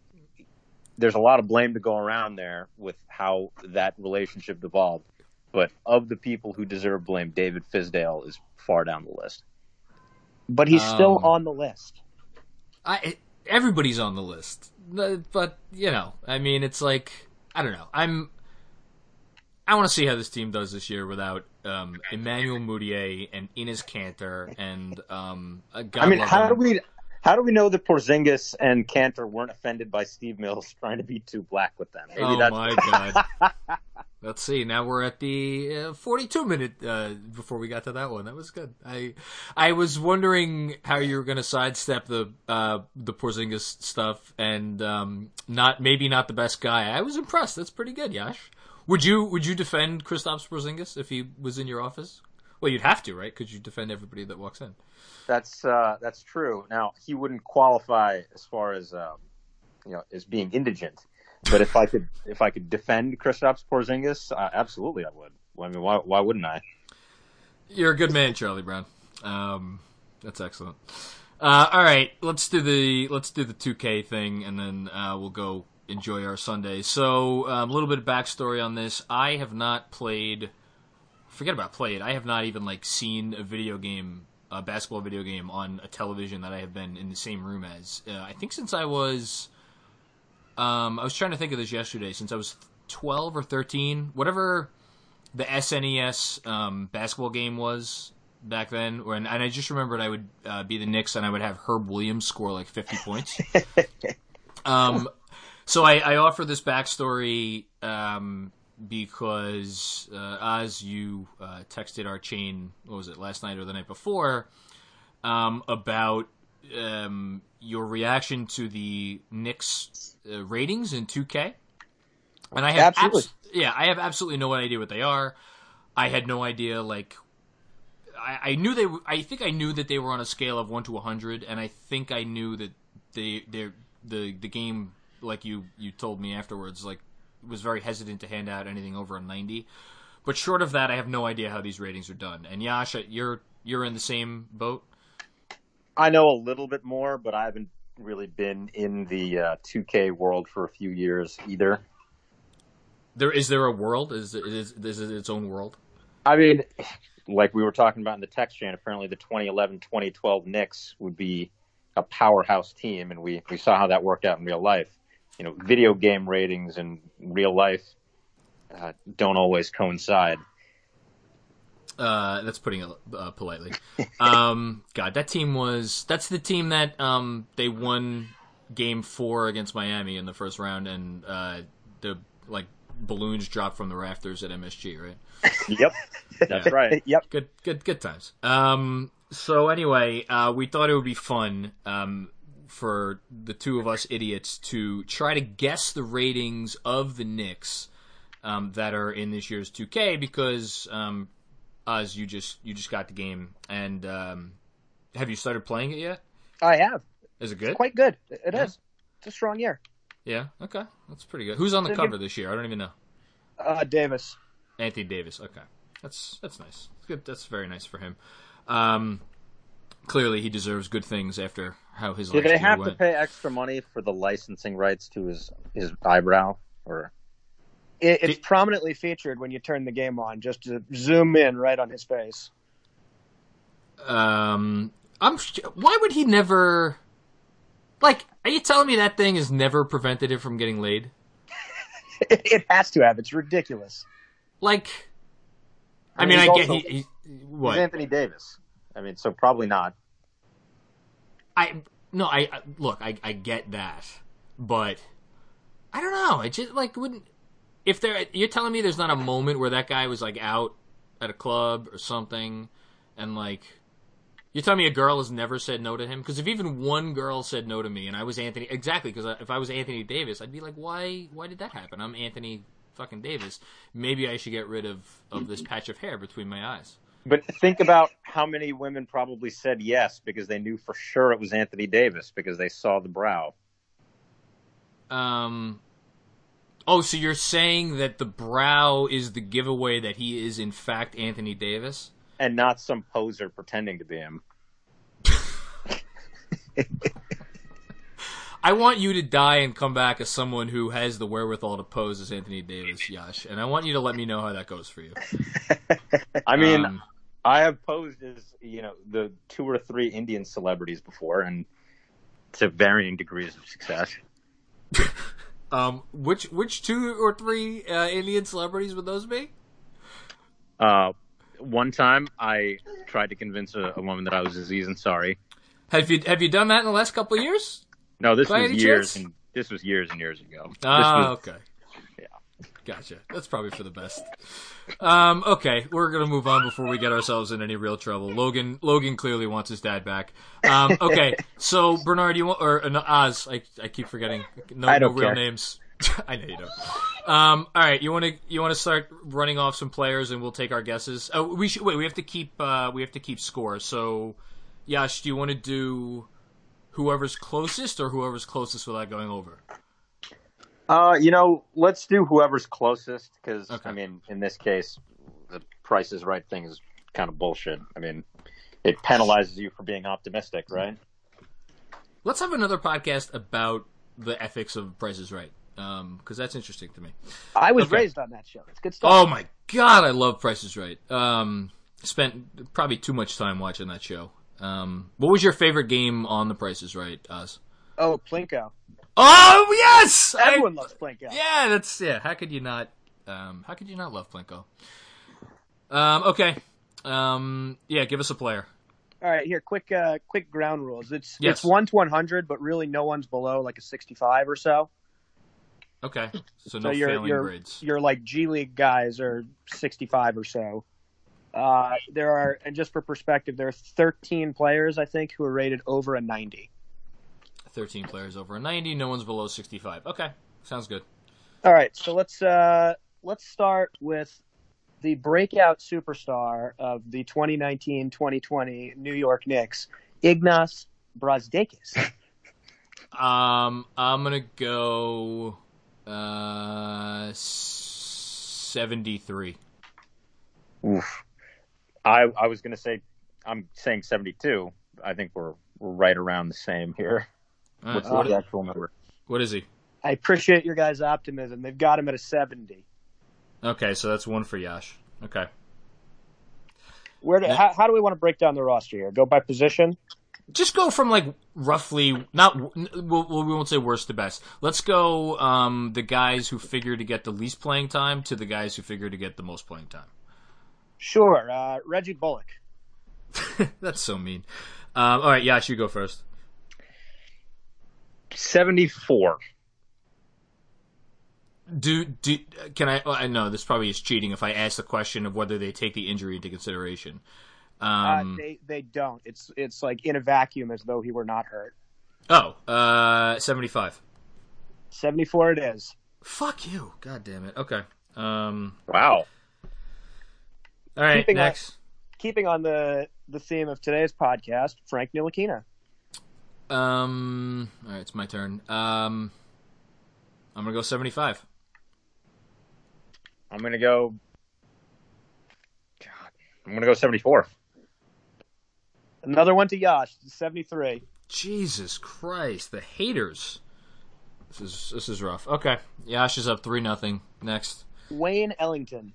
there's a lot of blame to go around there with how that relationship devolved. But of the people who deserve blame, David Fizdale is far down the list. But he's still Um, on the list. I everybody's on the list, but, you know, I mean, it's like I don't know. I'm I want to see how this team does this year without um, Emmanuel Mudiay and Enes Kanter and um. I mean, how do we how do we know that Porzingis and Kanter weren't offended by Steve Mills trying to be too black with them? Maybe oh that's my <laughs> god. Let's see. Now we're at the uh, 42 minute uh, before we got to that one. That was good. I I was wondering how you were going to sidestep the uh, the Porzingis stuff and um, not maybe not the best guy. I was impressed. That's pretty good, Yash. Would you would you defend Kristaps Porzingis if he was in your office? Well, you'd have to, right? Because you defend everybody that walks in. That's uh, that's true. Now he wouldn't qualify as far as um, you know as being indigent, but if I could if I could defend Kristaps Porzingis, uh, absolutely I would. I mean, why why wouldn't I? You're a good man, Charlie Brown. Um, that's excellent. Uh, all right, let's do the let's do the 2K thing, and then uh, we'll go enjoy our Sunday. So, um, a little bit of backstory on this. I have not played. Forget about played. I have not even like seen a video game, a basketball video game on a television that I have been in the same room as. Uh, I think since I was. Um, I was trying to think of this yesterday. Since I was 12 or 13, whatever the SNES um, basketball game was back then. When and I just remembered I would uh, be the Knicks and I would have Herb Williams score like 50 points. <laughs> um, so I, I offer this backstory um, because uh, as you uh, texted our chain, what was it last night or the night before, um, about um, your reaction to the Knicks uh, ratings in 2K. And I have Absolutely. abs- yeah, I have absolutely no idea what they are. I had no idea like I, I knew they. w- I think I knew that they were on a scale of one to hundred, and I think I knew that they they the the game like you you told me afterwards like was very hesitant to hand out anything over a ninety. But short of that, I have no idea how these ratings are done. And Yasha, you're you're in the same boat. I know a little bit more, but I haven't really been in the uh, 2K world for a few years either. There is there a world? Is is is it its own world? I mean, like we were talking about in the text chain, apparently the 2011-2012 Knicks would be a powerhouse team, and we, we saw how that worked out in real life. You know, video game ratings and real life uh, don't always coincide. Uh, that's putting it uh, politely. <laughs> Um, God, that team was that's the team that um, they won game four against Miami in the first round, and uh, the like balloons dropped from the rafters at MSG, right? <laughs> Yep, that's Yeah. right. Yep. Good, good, good times. Um, so anyway, uh, we thought it would be fun um, for the two of us idiots to try to guess the ratings of the Knicks um, that are in this year's 2K because um, Oz, you just you just got the game, and um, have you started playing it yet? I have. Is it good? Quite good. It is. Yeah. It's a strong year. Yeah. Okay, that's pretty good. Who's on the cover this year? I don't even know. Uh, Davis. Anthony Davis. Okay, that's that's nice. Good. That's very nice for him. Um, clearly, he deserves good things after how his last they have to pay extra money for the licensing rights to his his eyebrow? Or It, it's Did- prominently featured when you turn the game on, just to zoom in right on his face. Um, I'm. Why would he never? Like, are you telling me that thing has never prevented him from getting laid? <laughs> It, it has to have. It's ridiculous. Like, I I mean, mean, I he's get also- he, he he's what Anthony Davis. I mean, so probably not. I no, I I- look, I I get that, but I don't know. It just like wouldn't if there. You're telling me there's not a moment where that guy was like out at a club or something, and like you're telling me a girl has never said no to him? Because if even one girl said no to me, and I was Anthony, exactly. Because if I was Anthony Davis, I'd be like, why? Why did that happen? I'm Anthony fucking Davis. Maybe I should get rid of of this patch of hair between my eyes. But think about how many women probably said yes because they knew for sure it was Anthony Davis because they saw the brow. Um. Oh, so you're saying that the brow is the giveaway that he is in fact Anthony Davis? And not some poser pretending to be him. <laughs> I want you to die and come back as someone who has the wherewithal to pose as Anthony Davis, Yash. And I want you to let me know how that goes for you. <laughs> I mean, Um, I have posed as you know the two or three Indian celebrities before, and to varying degrees of success. <laughs> um, which which two or three uh, Indian celebrities would those be? Uh, one time, I tried to convince a, a woman that I was Aziz Ansari. Have you have you done that in the last couple of years? No, this By was years and this was years and years ago. This Ah, okay. Gotcha. That's probably for the best. Um, okay, we're gonna move on before we get ourselves in any real trouble. Logan, Logan clearly wants his dad back. Um, okay, so Bernard, you want or uh, no, Oz? I I keep forgetting. No, I don't no real care. names. <laughs> I know you don't. Um, all right, you want to you want to start running off some players, and we'll take our guesses. Oh, we should wait. We have to keep uh, we have to keep score. So, Yash, do you want to do whoever's closest or whoever's closest without going over? Uh, you know, let's do whoever's closest because Okay. I mean, in this case, the Price is Right thing is kind of bullshit. I mean, it penalizes you for being optimistic, right? Let's have another podcast about the ethics of Price is Right, because that's interesting to me. I was Okay. raised on that show. It's good stuff. Oh my god, I love Price is Right. Um, spent probably too much time watching that show. Um, what was your favorite game on The Price is Right, Oz? Oh, Plinko. Oh yes, I- Everyone loves Plinko. yeah, that's yeah. How could you not? Um, how could you not love Plinko? Um, okay. Um, yeah, give us a player. All right, here, quick, uh, quick ground rules. It's Yes. it's one to one hundred, but really no one's below like a sixty-five or so. Okay, so So no you're failing you're grades. you're like G League guys are sixty-five or so. Uh, there are, and just for perspective, there are thirteen players I think who are rated over a ninety. 13 players over 90. No one's below 65. Okay, sounds good. All right, so let's uh, let's start with the breakout superstar of the 2019-2020 New York Knicks, Ignas Brazdeikis. <laughs> Um, I'm gonna go uh 73. Oof. I I was gonna say I'm saying 72. I think we're we're right around the same here. All What's right, what, the actual number? what is he? I appreciate your guys' optimism. They've got him at a 70. Okay, so that's one for Yash. Okay. Where do, Yeah. how, how do we want to break down the roster here? Go by position. Just go from like roughly not we'll, we'll- we won't say worst to best. Let's go um the guys who figure to get the least playing time to the guys who figure to get the most playing time. Sure. Uh, Reggie Bullock. <laughs> That's so mean. Um, all right, Yash, you go first. 74. Do do can I? I know this probably is cheating if I ask the question of whether they take the injury into consideration. Um, uh, they they don't. It's it's like in a vacuum as though he were not hurt. oh, uh, seventy-five. 74 it is. Fuck you! God damn it. Okay. Um. Wow. All right. Keeping on- next. Keeping on the the theme of today's podcast, Frank Ntilikina. Um. All right, it's my turn. Um. I'm gonna go seventy-five. I'm gonna go. God, I'm gonna go 74. Another one to Yash, 73. Jesus Christ, the haters. This is this is rough. Okay, Yash is up three nothing. Next, Wayne Ellington.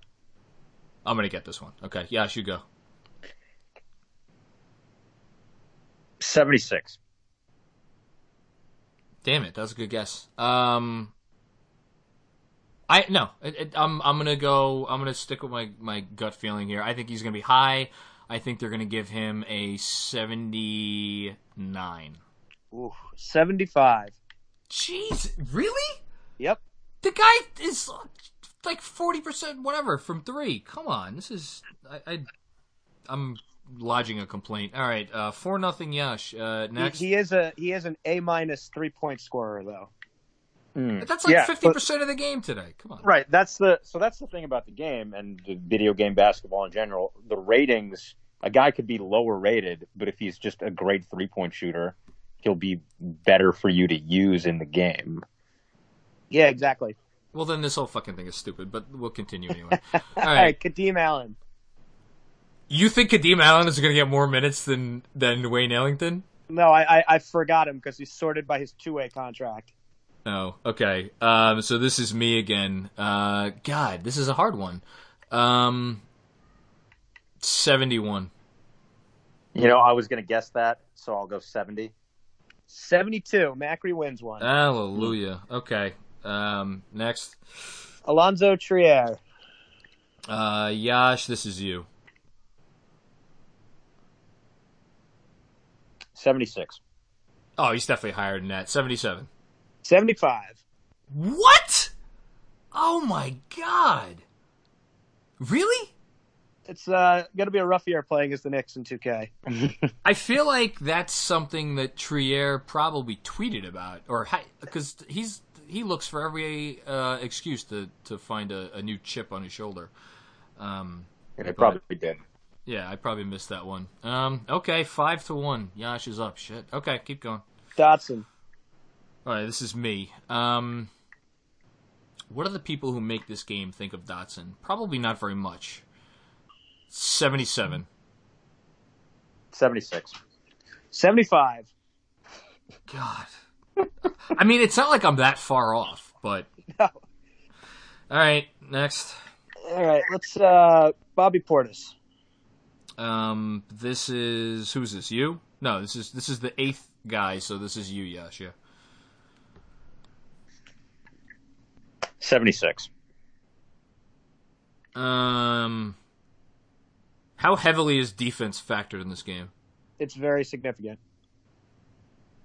I'm gonna get this one. Okay, Yash, you go. 76. Damn it, that was a good guess. Um, I no, it, it, I'm I'm gonna go. I'm gonna stick with my my gut feeling here. I think he's gonna be high. I think they're gonna give him a 79. Ooh, 75. Jeez, really? Yep. The guy is like 40 percent whatever from three. Come on, this is I, I I'm lodging a complaint. All right, uh, four nothing Yash. Uh, next. he is a he is an A minus three point scorer though. Mm. That's like fifty but- percent of the game today. Come on. Right. That's the so that's the thing about the game and the video game basketball in general. The ratings, a guy could be lower rated, but if he's just a great three point shooter, he'll be better for you to use in the game. Yeah, exactly. Well, then this whole fucking thing is stupid. But we'll continue anyway. All <laughs> All right. right, Kadeem Allen. You think Kadeem Allen is going to get more minutes than than Wayne Ellington? No, I I, I forgot him because he's sorted by his two way contract. Oh, okay. Um, so this is me again. Uh, God, this is a hard one. Um, seventy-one. You know, I was going to guess that, so I'll go 70. Seventy two. Macri wins one. Hallelujah. Okay. Um, next. Alonzo Trier. Uh, Yash, this is you. 76. Oh, he's definitely higher than that. Seventy-seven. Seventy five. What? Oh my God. Really? It's uh gonna be a rough year playing as the Knicks in two K. <laughs> I feel like that's something that Trier probably tweeted about, or because he's he looks for every uh, excuse to to find a, a new chip on his shoulder. Um, And it probably did. Yeah, I probably missed that one. Um, okay, five to one. Yash is up. Shit. Okay, keep going. Dotson. All right, this is me. Um, what do the people who make this game think of Dotson? Probably not very much. Seventy-seven. 76. Seventy five. God. I mean, it's not like I'm that far off, but. <laughs> No. All right, next. All right, let's uh Bobby Portis. Um, this is who's this? You? No, this is this is the eighth guy. So this is you, Yasha. Yeah. Seventy six. Um, how heavily is defense factored in this game? It's very significant.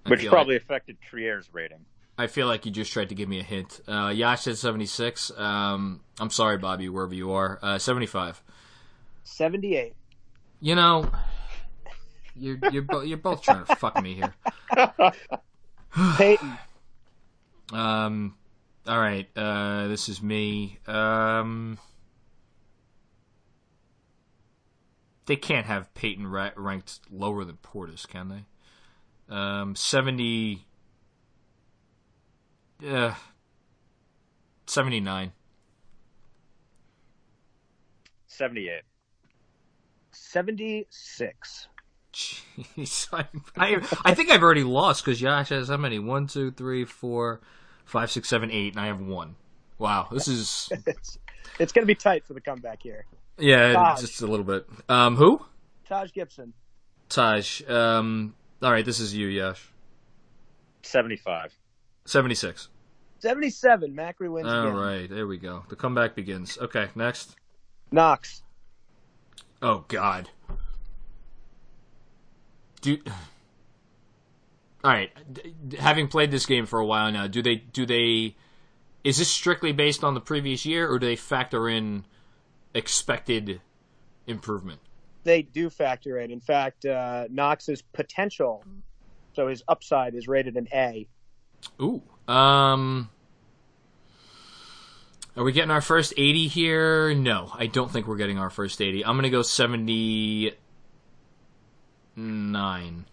I Which probably like, affected Trier's rating. I feel like you just tried to give me a hint. Uh, Yash said 76. Um, I'm sorry, Bobby, wherever you are. Uh, 75. 78. You know, you're you're, bo- you're both trying to fuck me here. <laughs> Payton. um. All right. Uh, this is me. Um. They can't have Payton ra- ranked lower than Portis, can they? Um, seventy. Uh, seventy nine. Seventy eight. 76. Jeez, <laughs> I, I, I think I've already lost because Josh has how many? One, two, three, four, five, six, seven, eight, and I have one. Wow, this is <laughs> it's, it's going to be tight for the comeback here. Yeah, Taj. just a little bit. Um, who? Taj Gibson. Taj. Um, all right, this is you, Josh. Seventy-five. Seventy-six. 77. Macri wins. All again. right, there we go. The comeback begins. Okay, next. Knox. Oh God. Do. <sighs> All right, having played this game for a while now, do they do they? Is this strictly based on the previous year, or do they factor in expected improvement? They do factor in. In fact, uh, Knox's potential, so his upside, is rated an A. Ooh. Um. Are we getting our first 80 here? No, I don't think we're getting our first 80. I'm going to go 79. I'm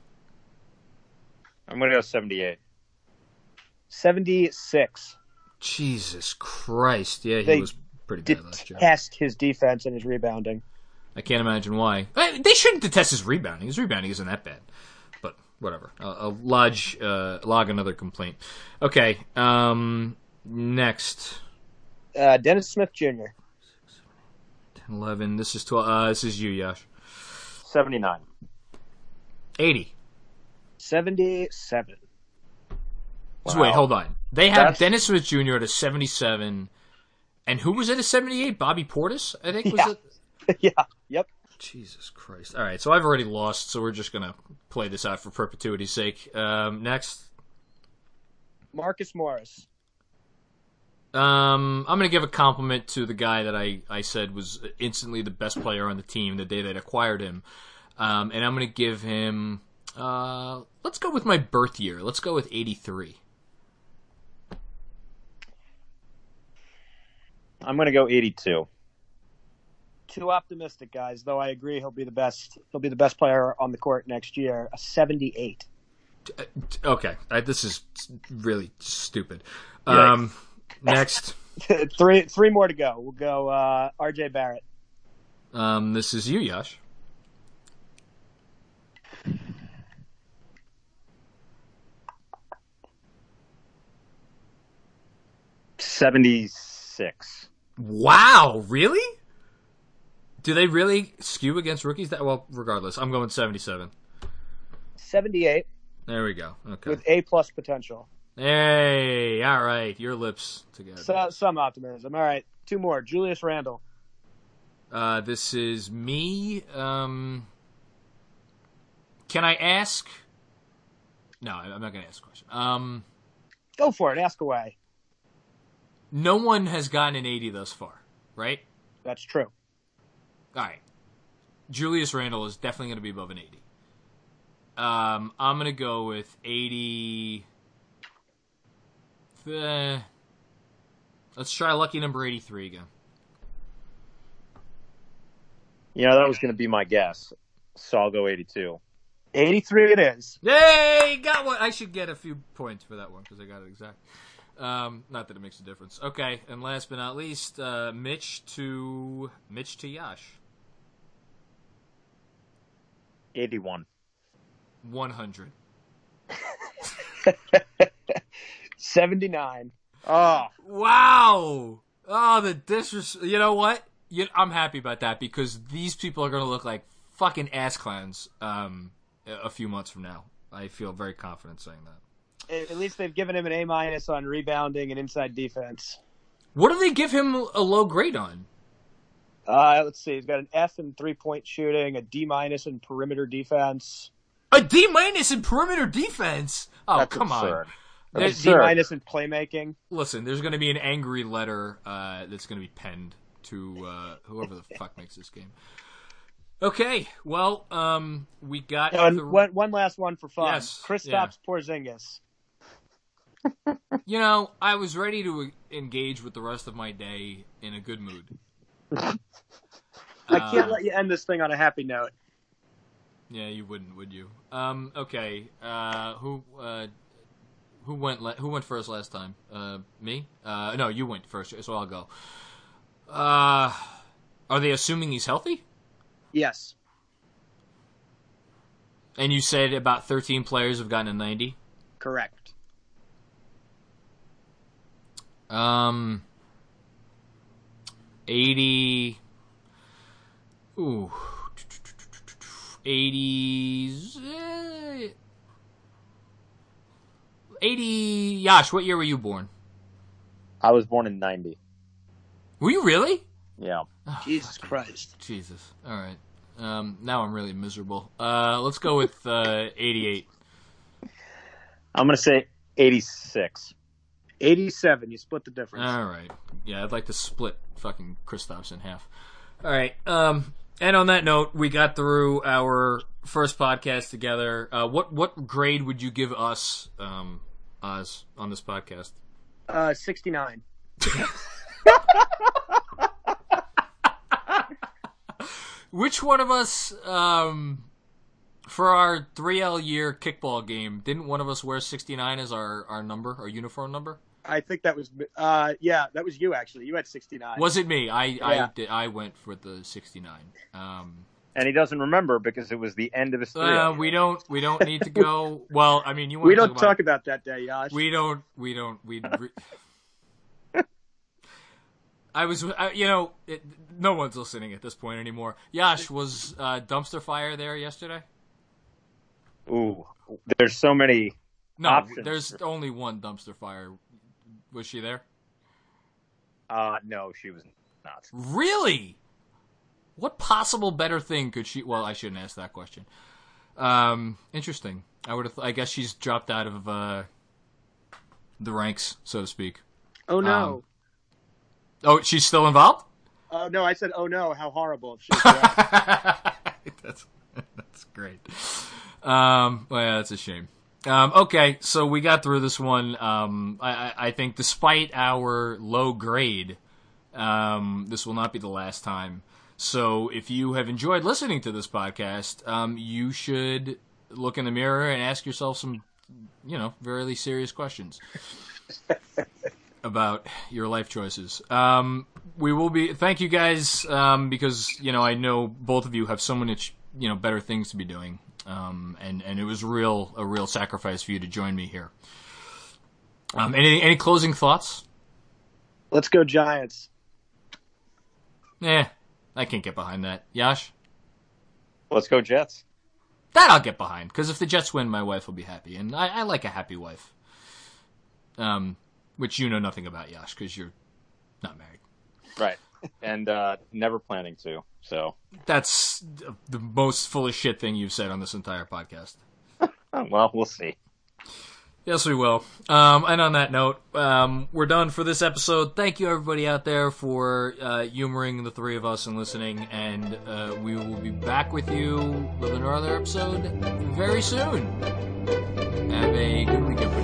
going to go 78. Seventy six. Jesus Christ. Yeah, he They was pretty bad last year. Detest his defense and his rebounding. I can't imagine why. They shouldn't detest his rebounding. His rebounding isn't that bad. But whatever. I'll, I'll lodge, uh, log another complaint. Okay. Um, next. Uh, Dennis Smith Jr. 11. This is 12. Uh, this is you, Yash. 79. 80. Seventy seven. So Wow. wait, hold on. They have That's- Dennis Smith Jr. at a 77. And who was at a 78? Bobby Portis, I think was Yeah. it. <laughs> yeah. Yep. Jesus Christ. All right, so I've already lost, so we're just going to play this out for perpetuity's sake. Um, next. Marcus Morris. Um, I'm going to give a compliment to the guy that I, I said was instantly the best player on the team the day that acquired him. Um, and I'm going to give him, uh, let's go with my birth year. Let's go with 83. I'm going to go 82. Too optimistic, guys. Though I agree, he'll be the best. He'll be the best player on the court next year. A 78. Uh, Okay, I, this is really stupid. Um, next, <laughs> three, three more to go. We'll go uh, R.J. Barrett. um, this is you, Yash. 76. Wow, really? Do they really skew against rookies? That well, regardless, I'm going 77. 78 There we go. Okay. with A plus potential. Hey, all right, your lips together. So, some optimism. All right, two more. Julius Randle. Uh, this is me. Um, can I ask? No, I'm not going to ask a question. Um, Go for it. Ask away. no one has gotten an 80 thus far, right? That's true. All right. Julius Randle is definitely going to be above an 80. Um, I'm going to go with 80. Eh, let's try lucky number 83 again. You know, that was going to be my guess. So I'll go 82. 83 it is. Yay! Got one. I should get a few points for that one because I got it exact. Um, not that it makes a difference. Okay, and last but not least, uh, Mitch to Mitch to Yash. 81. 100. <laughs> 79. Oh, Wow! Oh, the disres. You know what? You, I'm happy about that because these people are going to look like fucking ass clowns um, a a few months from now. I feel very confident saying that. At at least they've given him an A minus on rebounding and inside defense. What do they give him a low grade on? Uh, let's see. He's got an F in three point shooting, a D minus in perimeter defense, A D minus in perimeter defense. Oh, that's come absurd. on. A There's- D Absurd. minus in playmaking. Listen, there's going to be an angry letter uh, that's going to be penned to uh, whoever the fuck makes this game. Okay, well, um, we got and the- one, one last one for fun. Yes, Kristaps Porzingis. you know, I was ready to engage with the rest of my day in a good mood. <laughs> I can't Um, let you end this thing on a happy note. Yeah, you wouldn't, would you? Um, okay, uh, who uh, who went la- who went first last time? Uh, me? Uh, no, you went first, so I'll go. Uh, are they assuming he's healthy? Yes. And you said about 13 players have gotten a 90. Correct. Um, 80. Ooh. 80s. eh, 80. Yash, what year were you born? I was born in 90. Were you really? Yeah. Oh, Jesus fucking- Christ. Jesus. All right. Um, now I'm really miserable. Uh, let's go with uh, 88. I'm going to say 86. 87. You split the difference. All right. Yeah, I'd like to split fucking Kristaps in half. All right. Um, and on that note, we got through our first podcast together. Uh, what what grade would you give us, um, Oz, on this podcast? Uh, 69. <laughs> Which one of us, um, for our 3L year kickball game, didn't one of us wear 69 as our, our number, our uniform number? I think that was, uh, yeah, that was you actually. You had 69. Was it me? I I Yeah. did, I went for the 69. Um, And he doesn't remember because it was the end of his three. Uh, we don't. We don't need to go. Well, I mean, you. <laughs> we wanna don't talk, talk about that day, Yash. We don't. We don't. We. Re- <laughs> I was. I, you know, it, no one's listening at this point anymore. Yash was uh, dumpster fire there yesterday. Ooh, there's so many. No, Options. there's only one dumpster fire. Was she there? Uh, no, she was not. Really? What possible better thing could she? Well, I shouldn't ask that question. Um, interesting. I would have. I guess she's dropped out of uh, the ranks, so to speak. oh, no. Oh, she's still involved. Oh, no, I said, oh, no, how horrible. If <laughs> she that's that's great. Um, well, yeah, that's a shame. Um, okay, so we got through this one. Um, I, I- I think despite our low grade, Um, this will not be the last time. So if you have enjoyed listening to this podcast, um, you should look in the mirror and ask yourself some, you know, very serious questions <laughs> about your life choices. Um, we will be. Thank you guys um, because you know I know both of you have so much you know better things to be doing, um, and and it was real a real sacrifice for you to join me here. Um, any any closing thoughts? Let's go Giants. Yeah, I can't get behind that. Yash? Let's go Jets. That I'll get behind because if the Jets win, my wife will be happy, and I, I like a happy wife. Um, which you know nothing about, Yash, because you're not married. Right. And uh, never planning to. So that's the most full of shit thing you've said on this entire podcast. <laughs> well, we'll see. Yes, we will. Um, and on that note, um, we're done for this episode. Thank you, everybody out there, for uh, humoring the three of us and listening. And uh, we will be back with you with another episode very soon. Have a good week, everybody. Give